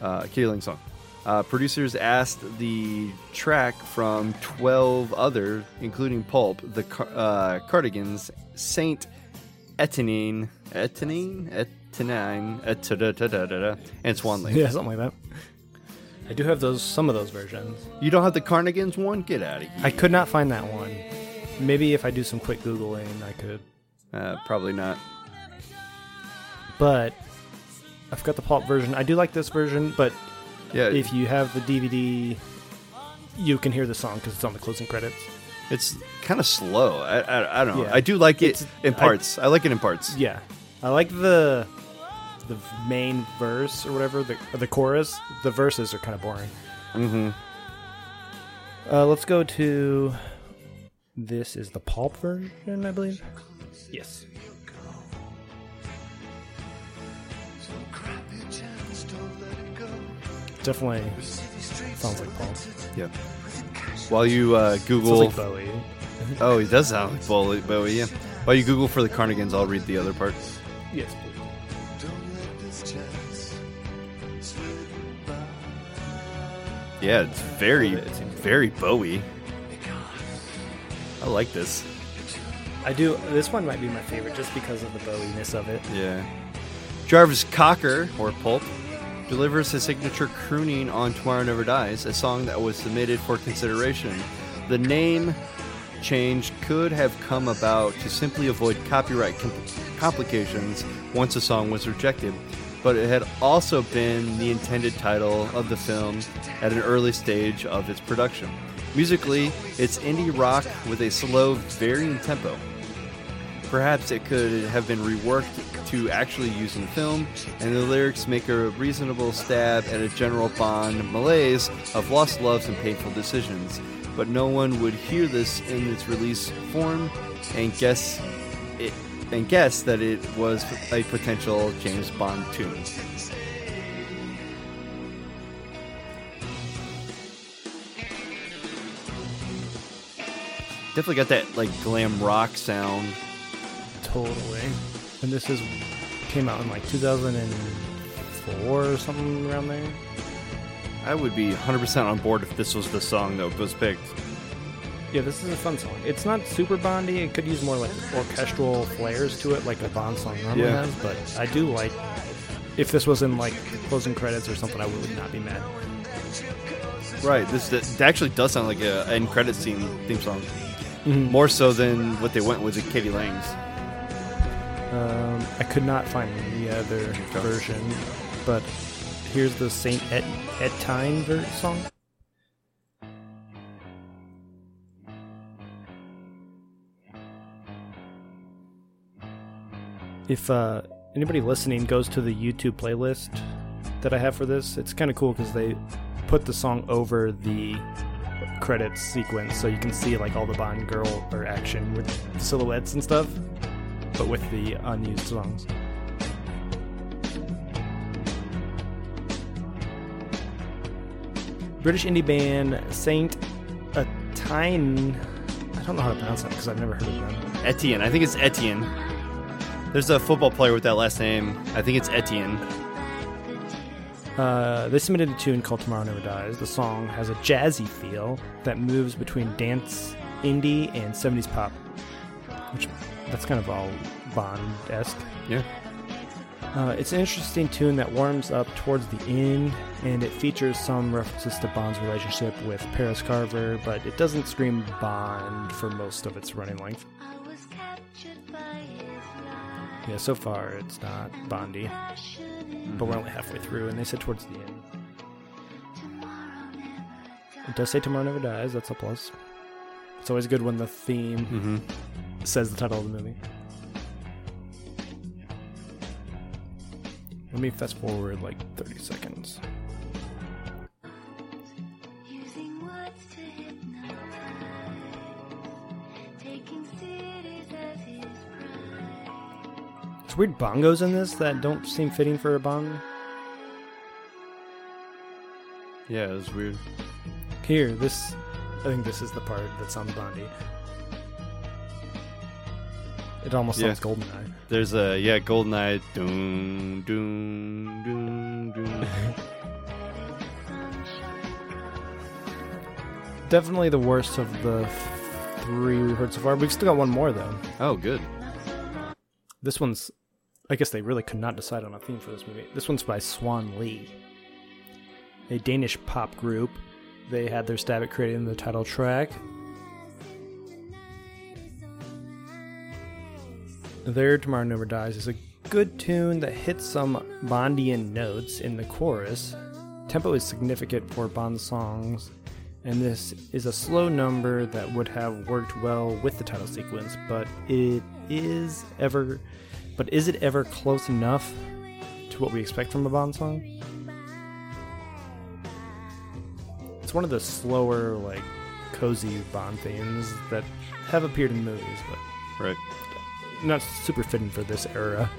uh, k.d. lang's song. Uh, producers asked the track from 12 other, including Pulp, the Car- uh, Cardigans, Saint Etienne, Etienne, Etienne, Etadadadada, and Swan Lake. Yeah, something like that. I do have those some of those versions. You don't have the Cardigans one? Get out of here. I could not find that one. Maybe if I do some quick googling, I could. Uh, probably not. But I've got the pulp version. I do like this version, but Yeah, if you have the DVD, you can hear the song because it's on the closing credits. It's kind of slow. I, I, I don't know. Yeah. I do like it It's- in I- parts. I, like it in parts. Yeah, I like the the main verse or whatever the the chorus. The verses are kind of boring. Mm-hmm. Uh, let's go to this is the pulp version, I believe. Yes. Definitely sounds like pulp. Yeah. While you uh, Google, like Bowie. <laughs> oh, he does sound like Bowie, Bowie. Yeah. While you Google for the Cardigans, I'll read the other part. Yes, please. Yeah, it's very, very Bowie. I like this. I do. This one might be my favorite just because of the Bowie-ness of it. Yeah. Jarvis Cocker, or Pulp, delivers his signature crooning on Tomorrow Never Dies, a song that was submitted for consideration. The name change could have come about to simply avoid copyright com- complications once the song was rejected, but it had also been the intended title of the film at an early stage of its production. Musically, it's indie rock with a slow, varying tempo. Perhaps it could have been reworked to actually use in film, and the lyrics make a reasonable stab at a general Bond malaise of lost loves and painful decisions. But no one would hear this in its release form and guess it and guess that it was a potential James Bond tune. Definitely got that like glam rock sound. Totally. And this is came out in like 2004 or something around there. I would be 100% on board if this was the song that was picked. Yeah, this is a fun song. It's not super Bondy. It could use more like orchestral flares to it, like a Bond song normally Yeah. has. But I do like. If this was in like closing credits or something, I would not be mad. Right. This it actually does sound like a end credit scene theme song. Mm-hmm. More so than what they went with the k.d. lang's. Um, I could not find the other version, but here's the Saint Et- Etienne ver- song. If uh, anybody listening goes to the YouTube playlist that I have for this, it's kind of cool because they put the song over the credits sequence so you can see like all the Bond girl or action with silhouettes and stuff but with the unused songs. British indie band Saint Etienne. I don't know how to pronounce that because I've never heard of them. Etienne. I think it's Etienne. There's a football player with that last name. I think it's Etienne. Uh, they submitted a tune called Tomorrow Never Dies. The song has a jazzy feel that moves between dance, indie, and 70s pop, which that's kind of all Bond esque. Yeah. Uh, it's an interesting tune that warms up towards the end, and it features some references to Bond's relationship with Paris Carver, but it doesn't scream Bond for most of its running length. Yeah, so far it's not Bondy, but we're only halfway through, and they said towards the end. It does say Tomorrow Never Dies, that's a plus. It's always good when the theme Mm-hmm. Says the title of the movie. Let me fast forward like 30 seconds. Using words to hypnotize, taking cities as his pride. There's weird bongos in this that don't seem fitting for a Bond. Yeah, it was weird. Here, this. I think this is the part that sounds Bondy. It almost Yeah. sounds Goldeneye. There's a yeah, Goldeneye. Doom, doom, doom, doom. <laughs> Definitely the worst of the three we've heard so far. We've still got one more though. oh, good. This one's. I guess they really could not decide on a theme for this movie. This one's by Swan Lee, a Danish pop group. They had their stab at creating the title track. Their Tomorrow Never Dies is a good tune that hits some Bondian notes in the chorus. Tempo is significant for Bond songs, and this is a slow number that would have worked well with the title sequence, but it is ever but is it ever close enough to what we expect from a Bond song? It's one of the slower, like cozy Bond themes that have appeared in movies, but Right. Not super fitting for this era.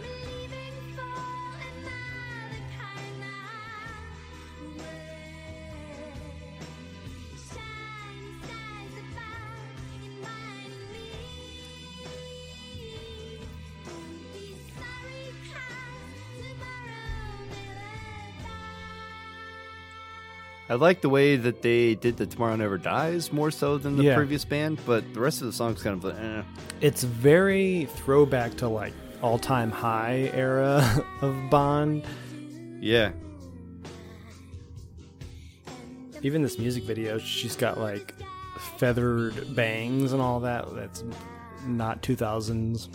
I like the way that they did the Tomorrow Never Dies more so than the Yeah. previous band, but the rest of the song's kind of like, eh. It's very throwback to like all time high era <laughs> of Bond. Yeah. Even this music video, she's got like feathered bangs and all that. That's not 2000s.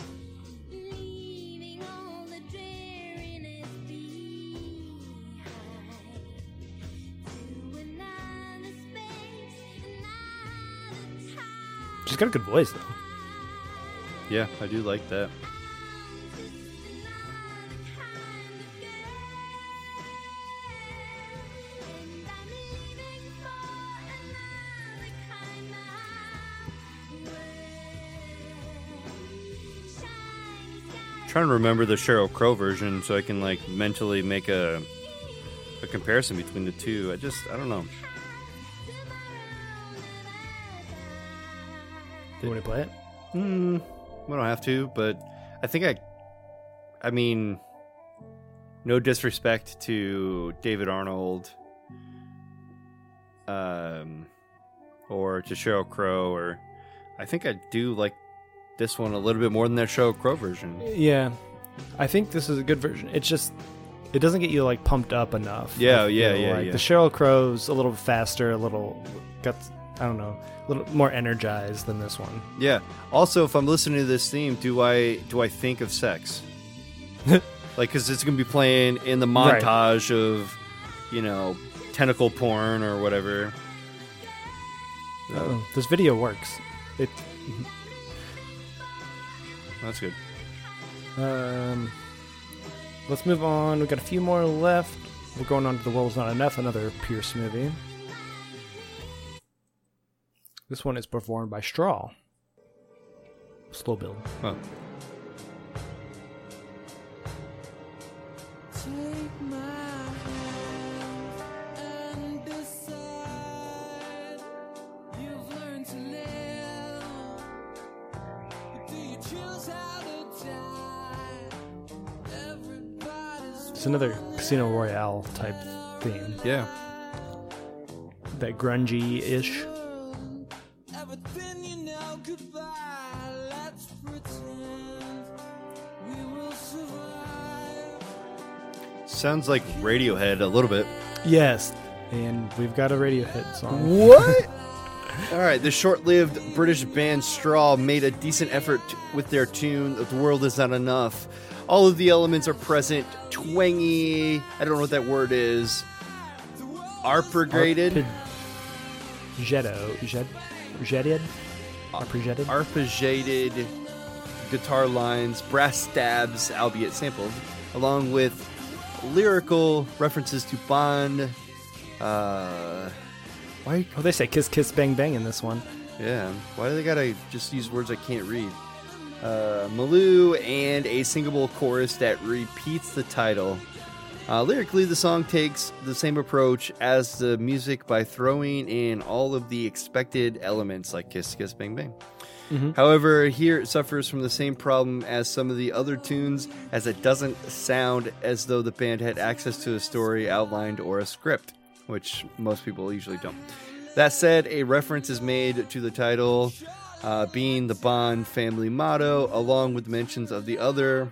She's got a good voice though. Yeah, I do like that. trying to remember the Sheryl Crow version so I can like mentally make a a comparison between the two. I just I don't know. You want to play it? Mm, we don't have to, but I think I I mean no disrespect to David Arnold um or to Sheryl Crow or I think I do like this one a little bit more than that Sheryl Crow version. Yeah, I think this is a good version. It's just it doesn't get you like pumped up enough. Yeah, I yeah, feel yeah, like. yeah. The Sheryl Crow's a little faster, a little got I don't know, a little more energized than this one. Yeah. Also, if I'm listening to this theme, do I do I think of sex? <laughs> like, because it's gonna be playing in the Right. montage of, you know, tentacle porn or whatever. Oh, this video works. It <laughs> That's good. um, let's move on. We got a few more left. We're going on to the world's not enough, another Pierce movie. This one is performed by Straw. Slow build. Huh. Take my hand and decide you've learned to live. But do you choose how to die? Everybody's It's another Casino Royale type theme. Yeah. That grungy ish. Everything you know. Goodbye. Let's pretend we will survive. Sounds like Radiohead a little bit. Yes. And we've got a Radiohead song. What? <laughs> All right, the short-lived British band Straw made a decent effort with their tune "The World Is Not Enough." All of the elements are present, twangy. I don't know what that word is. Arpeggiated, Arpeggetto. Jet, jetted? Arpeggetted? arpeggiated guitar lines, brass stabs, albeit sampled, along with lyrical references to Bond. Uh, why oh, they say kiss, kiss, bang, bang in this one. Yeah. Why do they gotta just use words I can't read? Uh, Malou and a singable chorus that repeats the title. Uh, lyrically, the song takes the same approach as the music by throwing in all of the expected elements like kiss, kiss, bang, bang. However, here it suffers from the same problem as some of the other tunes, as it doesn't sound as though the band had access to a story outlined or a script, which most people usually don't. That said, a reference is made to the title uh, being the Bond family motto, along with mentions of the other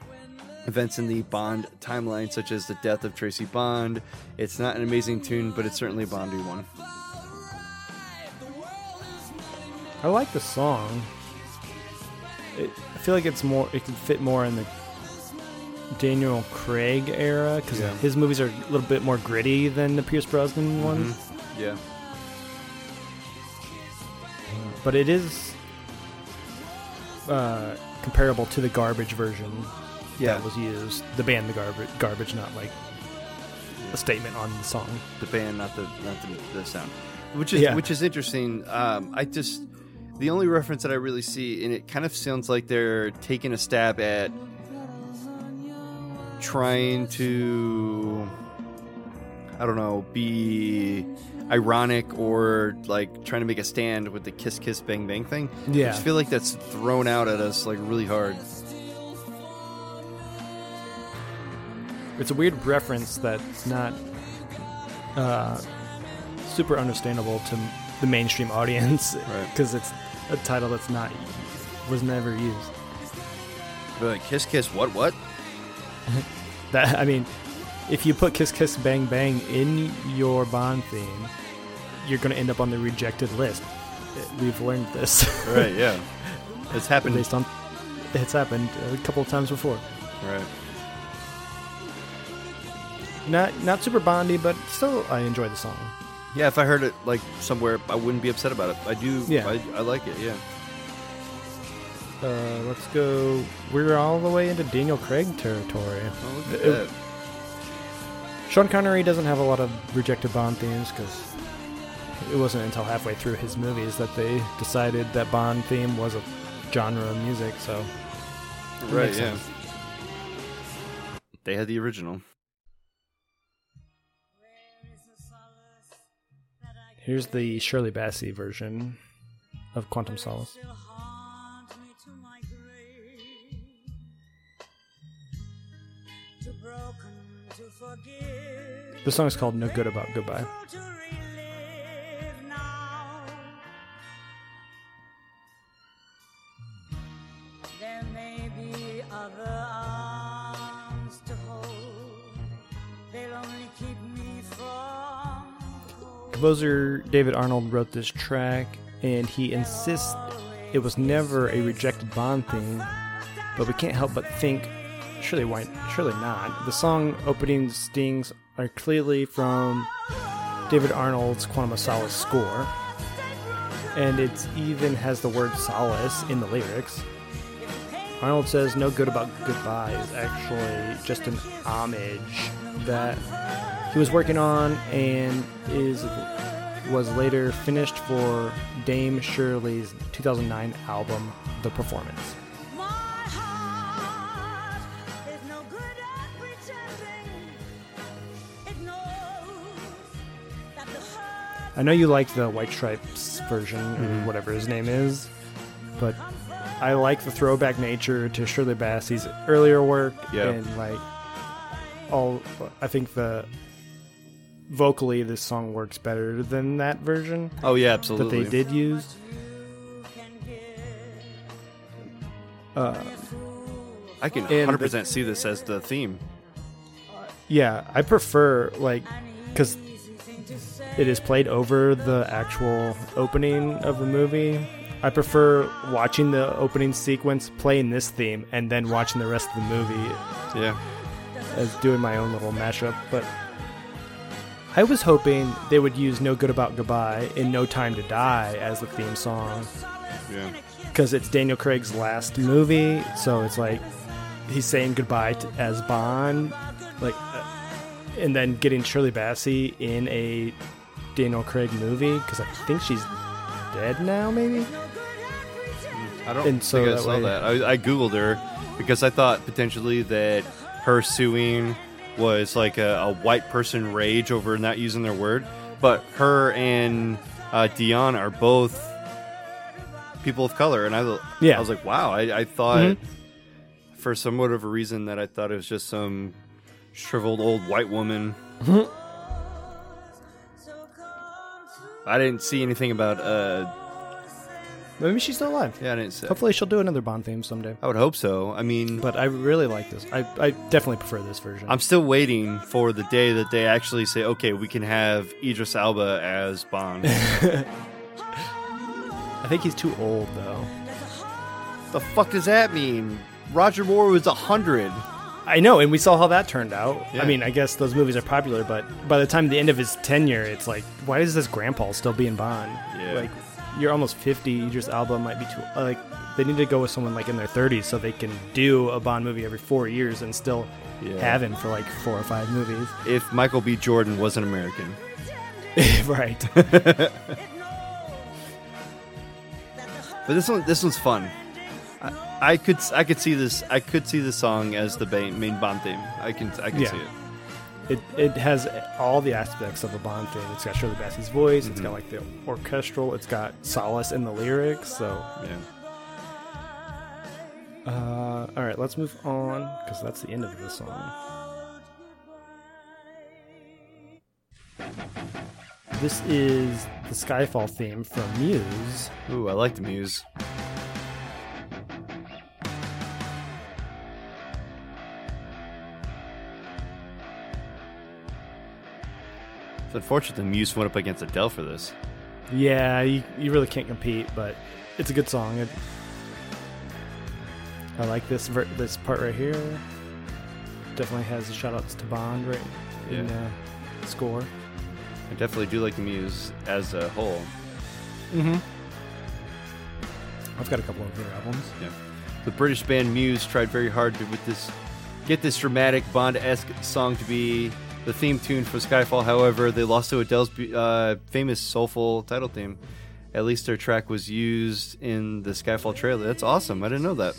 events in the Bond timeline, such as the death of Tracy Bond. It's not an amazing tune, but it's certainly a Bondy one. I like the song. It, I feel like it's more. It could fit more in the Daniel Craig era because Yeah. his movies are a little bit more gritty than the Pierce Brosnan ones. Yeah. But it is uh, comparable to the garbage version Yeah. that was used. The band, the garbage, garbage, not like a statement on the song. the band, not the not the, the sound, which is Yeah. which is interesting. Um, I just the only reference that I really see, and it kind of sounds like they're taking a stab at trying to, I don't know, be ironic or like trying to make a stand with the kiss kiss bang bang thing. I Yeah. just feel like that's thrown out at us like really hard. It's a weird reference that's not uh, super understandable to the mainstream audience <laughs> Right. because it's a title that's not was never used. But like kiss kiss what what? <laughs> That I mean, if you put "Kiss Kiss Bang Bang" in your Bond theme, you're going to end up on the rejected list. We've learned this <laughs> Right? Yeah, it's happened. based on it's happened a couple of times before. Right. Not not super Bondy, but still I enjoy the song. Yeah, if I heard it like somewhere, I wouldn't be upset about it. I do. Yeah. I, I like it. Yeah. Uh, let's go. We're all the way into Daniel Craig territory. Oh, look at It- that. Sean Connery doesn't have a lot of rejected Bond themes because it wasn't until halfway through his movies that they decided that Bond theme was a genre of music. So Right, yeah. sense. They had the original. Here's the Shirley Bassey version of Quantum Solace. The song is called No Good About Goodbye. Composer David Arnold wrote this track, and he insists it was never a rejected Bond theme, but we can't help but think, surely why, surely not. The song opening stings are clearly from David Arnold's Quantum of Solace score, and it even has the word solace in the lyrics. Arnold says No Good About Goodbye is actually just an homage that he was working on and is was later finished for Dame Shirley's 2009 album The Performance. My heart is no good at pretending. It knows that the hurt I know you like the White Stripes version or whatever his name is, but I like the throwback nature to Shirley Bassey's earlier work Yeah. and like all I think the vocally this song works better than that version Oh yeah, absolutely. that they did use. Uh, I can 100 percent see this as the theme. yeah, I prefer like because it is played over the actual opening of the movie. I prefer watching the opening sequence, playing this theme, and then watching the rest of the movie Yeah. as doing my own little mashup. But I was hoping they would use "No Good About Goodbye" and "No Time to Die" as the theme song. Yeah. because it's Daniel Craig's last movie, so it's like he's saying goodbye to, as Bond, like, uh, and then getting Shirley Bassey in a Daniel Craig movie because I think she's dead now, maybe. I don't And so think I that saw way- that. I, I googled her because I thought potentially that her suing was like a, a white person rage over not using their word, but her and uh, Dion are both people of color, and I, Yeah. Mm-hmm. I was like, wow. I, I thought for some whatever reason that I thought it was just some shriveled old white woman. I didn't see anything about. uh Maybe she's still alive. Yeah, I didn't see. Hopefully, she'll do another Bond theme someday. I would hope so. I mean, But I really like this. I, I definitely prefer this version. I'm still waiting for the day that they actually say, okay, we can have Idris Elba as Bond. <laughs> I think he's too old though. the fuck does that mean? Roger Moore was 100. I know, and we saw how that turned out. Yeah. I mean, I guess those movies are popular, but by the time the end of his tenure, it's like, why is this grandpa still being Bond? Yeah. Like, you're almost 50. Idris Elba might be too. Like, they need to go with someone like in their 30s so they can do a Bond movie every four years and still Yeah. have him for like four or five movies. If Michael B. Jordan was an American. <laughs> right. <laughs> But this one, this one's fun. I, I could, I could see this. I could see the song as the main Bond theme. I can, I can Yeah. see it. It, it has all the aspects of a Bond thing. It's got Shirley Bassey's voice. It's Mm-hmm. got like the orchestral. It's got solace in the lyrics. So, Yeah. uh, all right, let's move on because that's the end of the song. This is the Skyfall theme from Muse. Ooh, I like the Muse. It's unfortunate the Muse went up against Adele for this. Yeah, you, you really can't compete, but it's a good song. It, I like this ver- this part right here. Definitely has the shout outs to Bond right in the score. I definitely do like the Muse as a whole. Mm-hmm. I've got a couple of their albums. Yeah. The British band Muse tried very hard to with this get this dramatic Bond-esque song to be the theme tune for Skyfall. However, they lost to Adele's uh, famous soulful title theme. At least their track was used in the Skyfall trailer. That's awesome. I didn't know that.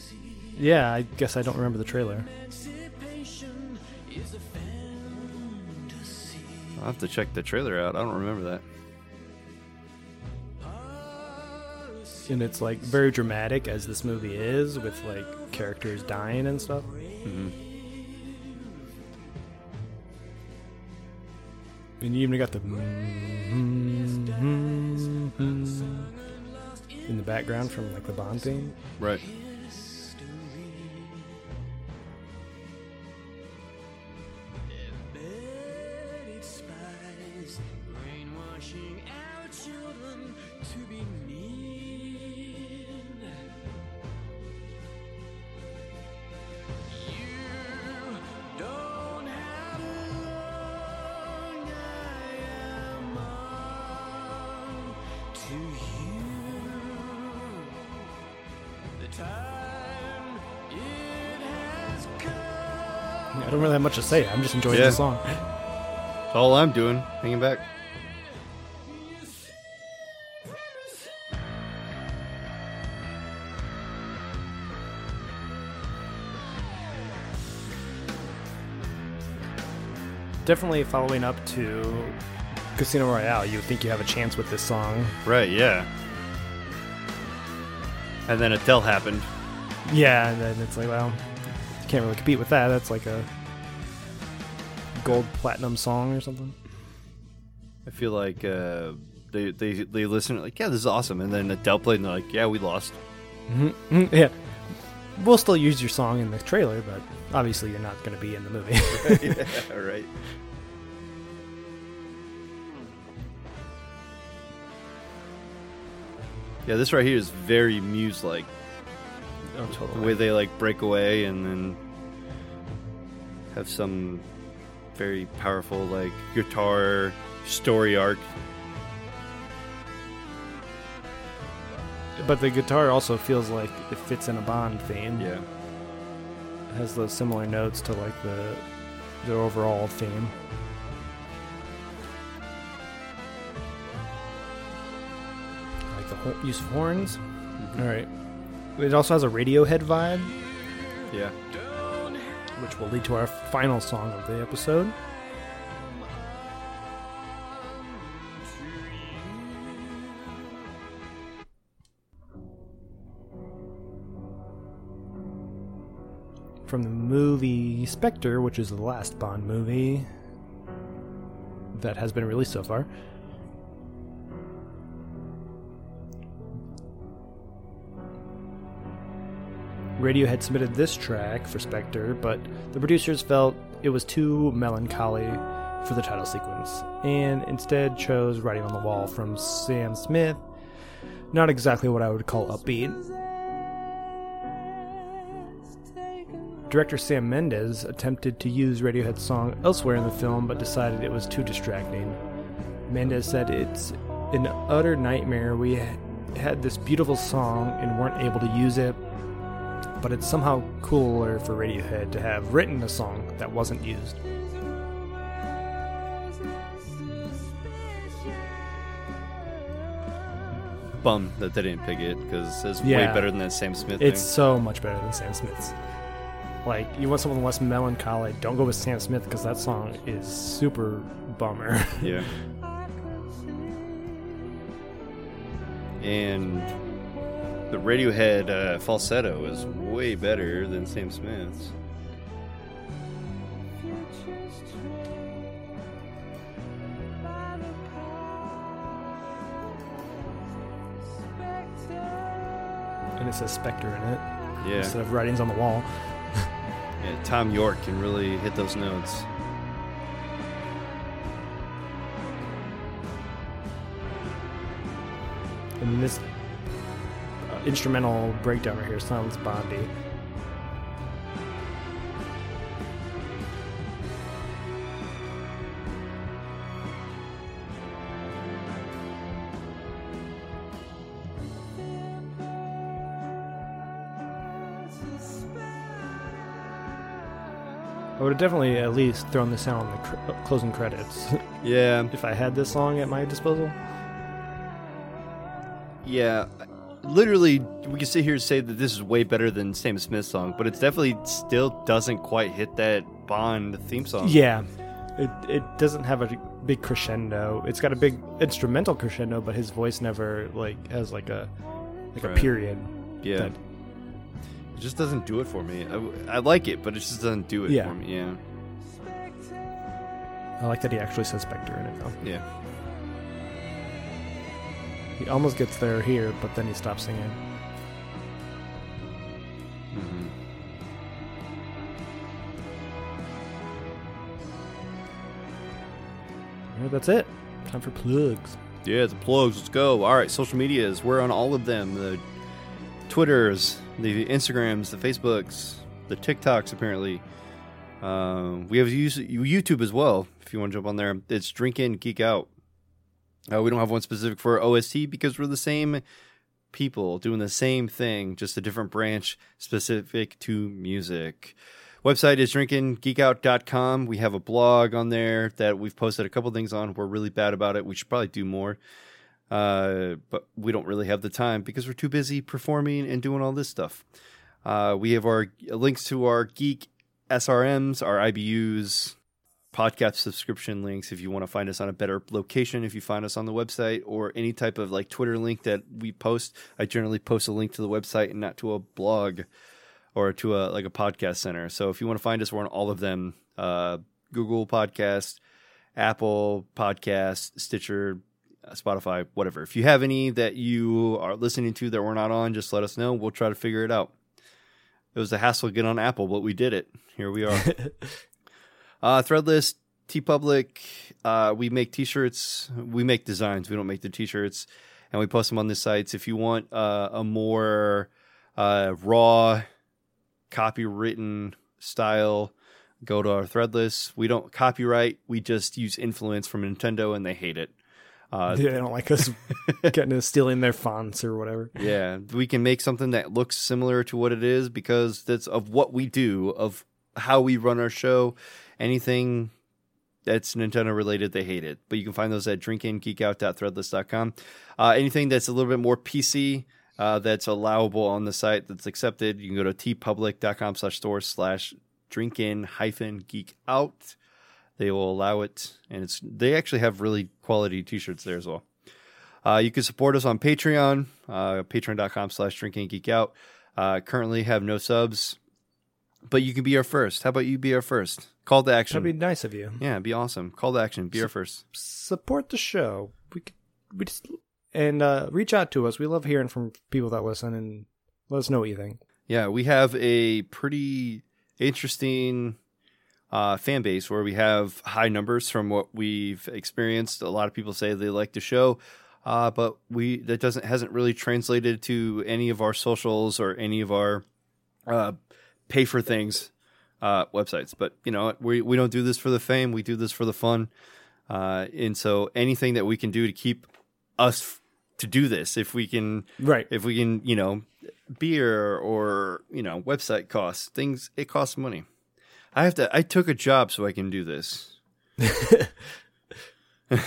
Yeah, I guess I don't remember the trailer. I'll have to check the trailer out. I don't remember that. And it's like very dramatic as this movie is, with like characters dying and stuff. And you even got the in the background from like the Bond theme. Right. Much to say. I'm just enjoying Yeah. the song. That's all I'm doing. Hanging back. Definitely following up to Casino Royale. You think you have a chance with this song. Right, yeah. And then Adele happened. Yeah, and then it's like, well, you can't really compete with that. That's like a gold platinum song or something. I feel like uh, they, they they listen like, yeah, this is awesome. And then Adele played and they're like, yeah, we lost. Mm, yeah. We'll still use your song in the trailer, but obviously you're not going to be in the movie. <laughs> yeah, <laughs> <laughs> right. Yeah, this right here is very Muse like. oh, The way they like break away and then have some very powerful like guitar story arc. But the guitar also feels like it fits in a Bond theme. Yeah. It has those similar notes to like the the overall theme. Like the ho- use of horns. Mm-hmm. All right. It also has a Radiohead vibe, Yeah. Which will lead to our final song of the episode. From the movie Spectre, which is the last Bond movie that has been released so far. Radiohead submitted this track for Spectre, but the producers felt it was too melancholy for the title sequence, and instead chose Writing on the Wall from Sam Smith. Not exactly what I would call upbeat. Director Sam Mendes attempted to use Radiohead's song elsewhere in the film, but decided it was too distracting. Mendes said it's an utter nightmare. We had this beautiful song and weren't able to use it, but it's somehow cooler for Radiohead to have written a song that wasn't used. Bum that they didn't pick it because it's way better than that Sam Smith It's thing. so much better than Sam Smith's. Like, you want something less melancholy, don't go with Sam Smith because that song is super bummer. Yeah. <laughs> And the Radiohead uh, falsetto is way better than Sam Smith's. and it says Spectre in it Yeah. instead of writings on the wall. <laughs> yeah. Thom Yorke can really hit those notes. And this instrumental breakdown right here. Sounds Bondy. I would have definitely at least thrown this out on the cr- closing credits. yeah. <laughs> if I had this song at my disposal. Yeah, Literally, we can sit here and say that this is way better than Sam Smith's song, but it definitely still doesn't quite hit that Bond theme song. Yeah, it it doesn't have a big crescendo. It's got a big instrumental crescendo, but his voice never like has like a like Right. a period. yeah. that- It just doesn't do it for me. I, I like it, but it just doesn't do it Yeah. for me. Yeah, I like that he actually says Spectre in it though. yeah. He almost gets there here, but then he stops singing. Mhm. Yeah, that's it. Time for plugs. Yeah, the plugs. Let's go. All right, social medias. We're on all of them. The Twitters, the Instagrams, the Facebooks, the TikToks. Apparently, um, we have YouTube as well. If you want to jump on there, it's Drink In Geek Out. Uh, we don't have one specific for OST because we're the same people doing the same thing, just a different branch specific to music. Website is drinkingeekout.com. We have a blog on there that we've posted a couple things on. We're really bad about it. We should probably do more. Uh, but we don't really have the time because we're too busy performing and doing all this stuff. Uh, we have our links to our geek SRMs, our IBUs, podcast subscription links if you want to find us on a better location if you find us on the website or any type of like twitter link that we post. I generally post a link to the website and not to a blog or to a like a podcast center. So if you want to find us we're on all of them uh, google podcast apple podcast stitcher uh, spotify whatever. If you have any that you are listening to that we're not on just let us know. We'll try to figure it out. It was a hassle to get on apple but we did it. Here we are <laughs> uh, Threadless, TeePublic, uh, we make T-shirts. We make designs. We don't make the T-shirts, and we post them on the sites. If you want uh, a more uh, raw, copywritten style, go to our Threadless. We don't copyright. We just use influence from Nintendo, and they hate it. Uh, <laughs> they don't like us <laughs> getting us stealing their fonts or whatever. yeah, we can make something that looks similar to what it is because that's of what we do, of how we run our show. Anything that's Nintendo related, they hate it. But you can find those at drinkingeekout.threadless.com. Uh, anything that's a little bit more PC, uh, that's allowable on the site, that's accepted, you can go to teepublic.com slash store slash drinkin hyphen geek out. They will allow it, and it's they actually have really quality t-shirts there as well. Uh, you can support us on Patreon, uh, patreon.com slash drinking geek out. Uh, currently have no subs, but you can be our first. How about you be our first? Call to action. That'd be nice of you. yeah, it'd be awesome. Call to action. Be our first. Support the show. We could, we just and uh, reach out to us. We love hearing from people that listen and let us know what you think. Yeah, we have a pretty interesting uh, fan base where we have high numbers from what we've experienced. A lot of people say they like the show, uh, but we that doesn't hasn't really translated to any of our socials or any of our uh, pay for things uh, websites. But you know, we we don't do this for the fame. We do this for the fun. Uh, and so anything that we can do to keep us f- to do this, if we can Right. if we can, you know, beer or you know, website costs, things it costs money. I have to. I took a job so I can do this. <laughs>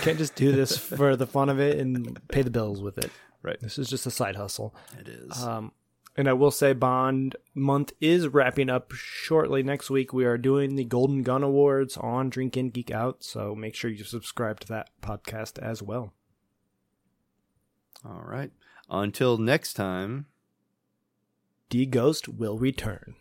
Can't just do this for the fun of it and pay the bills with it. Right. This is just a side hustle. It is. Um, and I will say Bond month is wrapping up shortly. Next week we are doing the Golden Gun Awards on Drink In Geek Out, so make sure you subscribe to that podcast as well. All right. Until next time. D Ghost will return.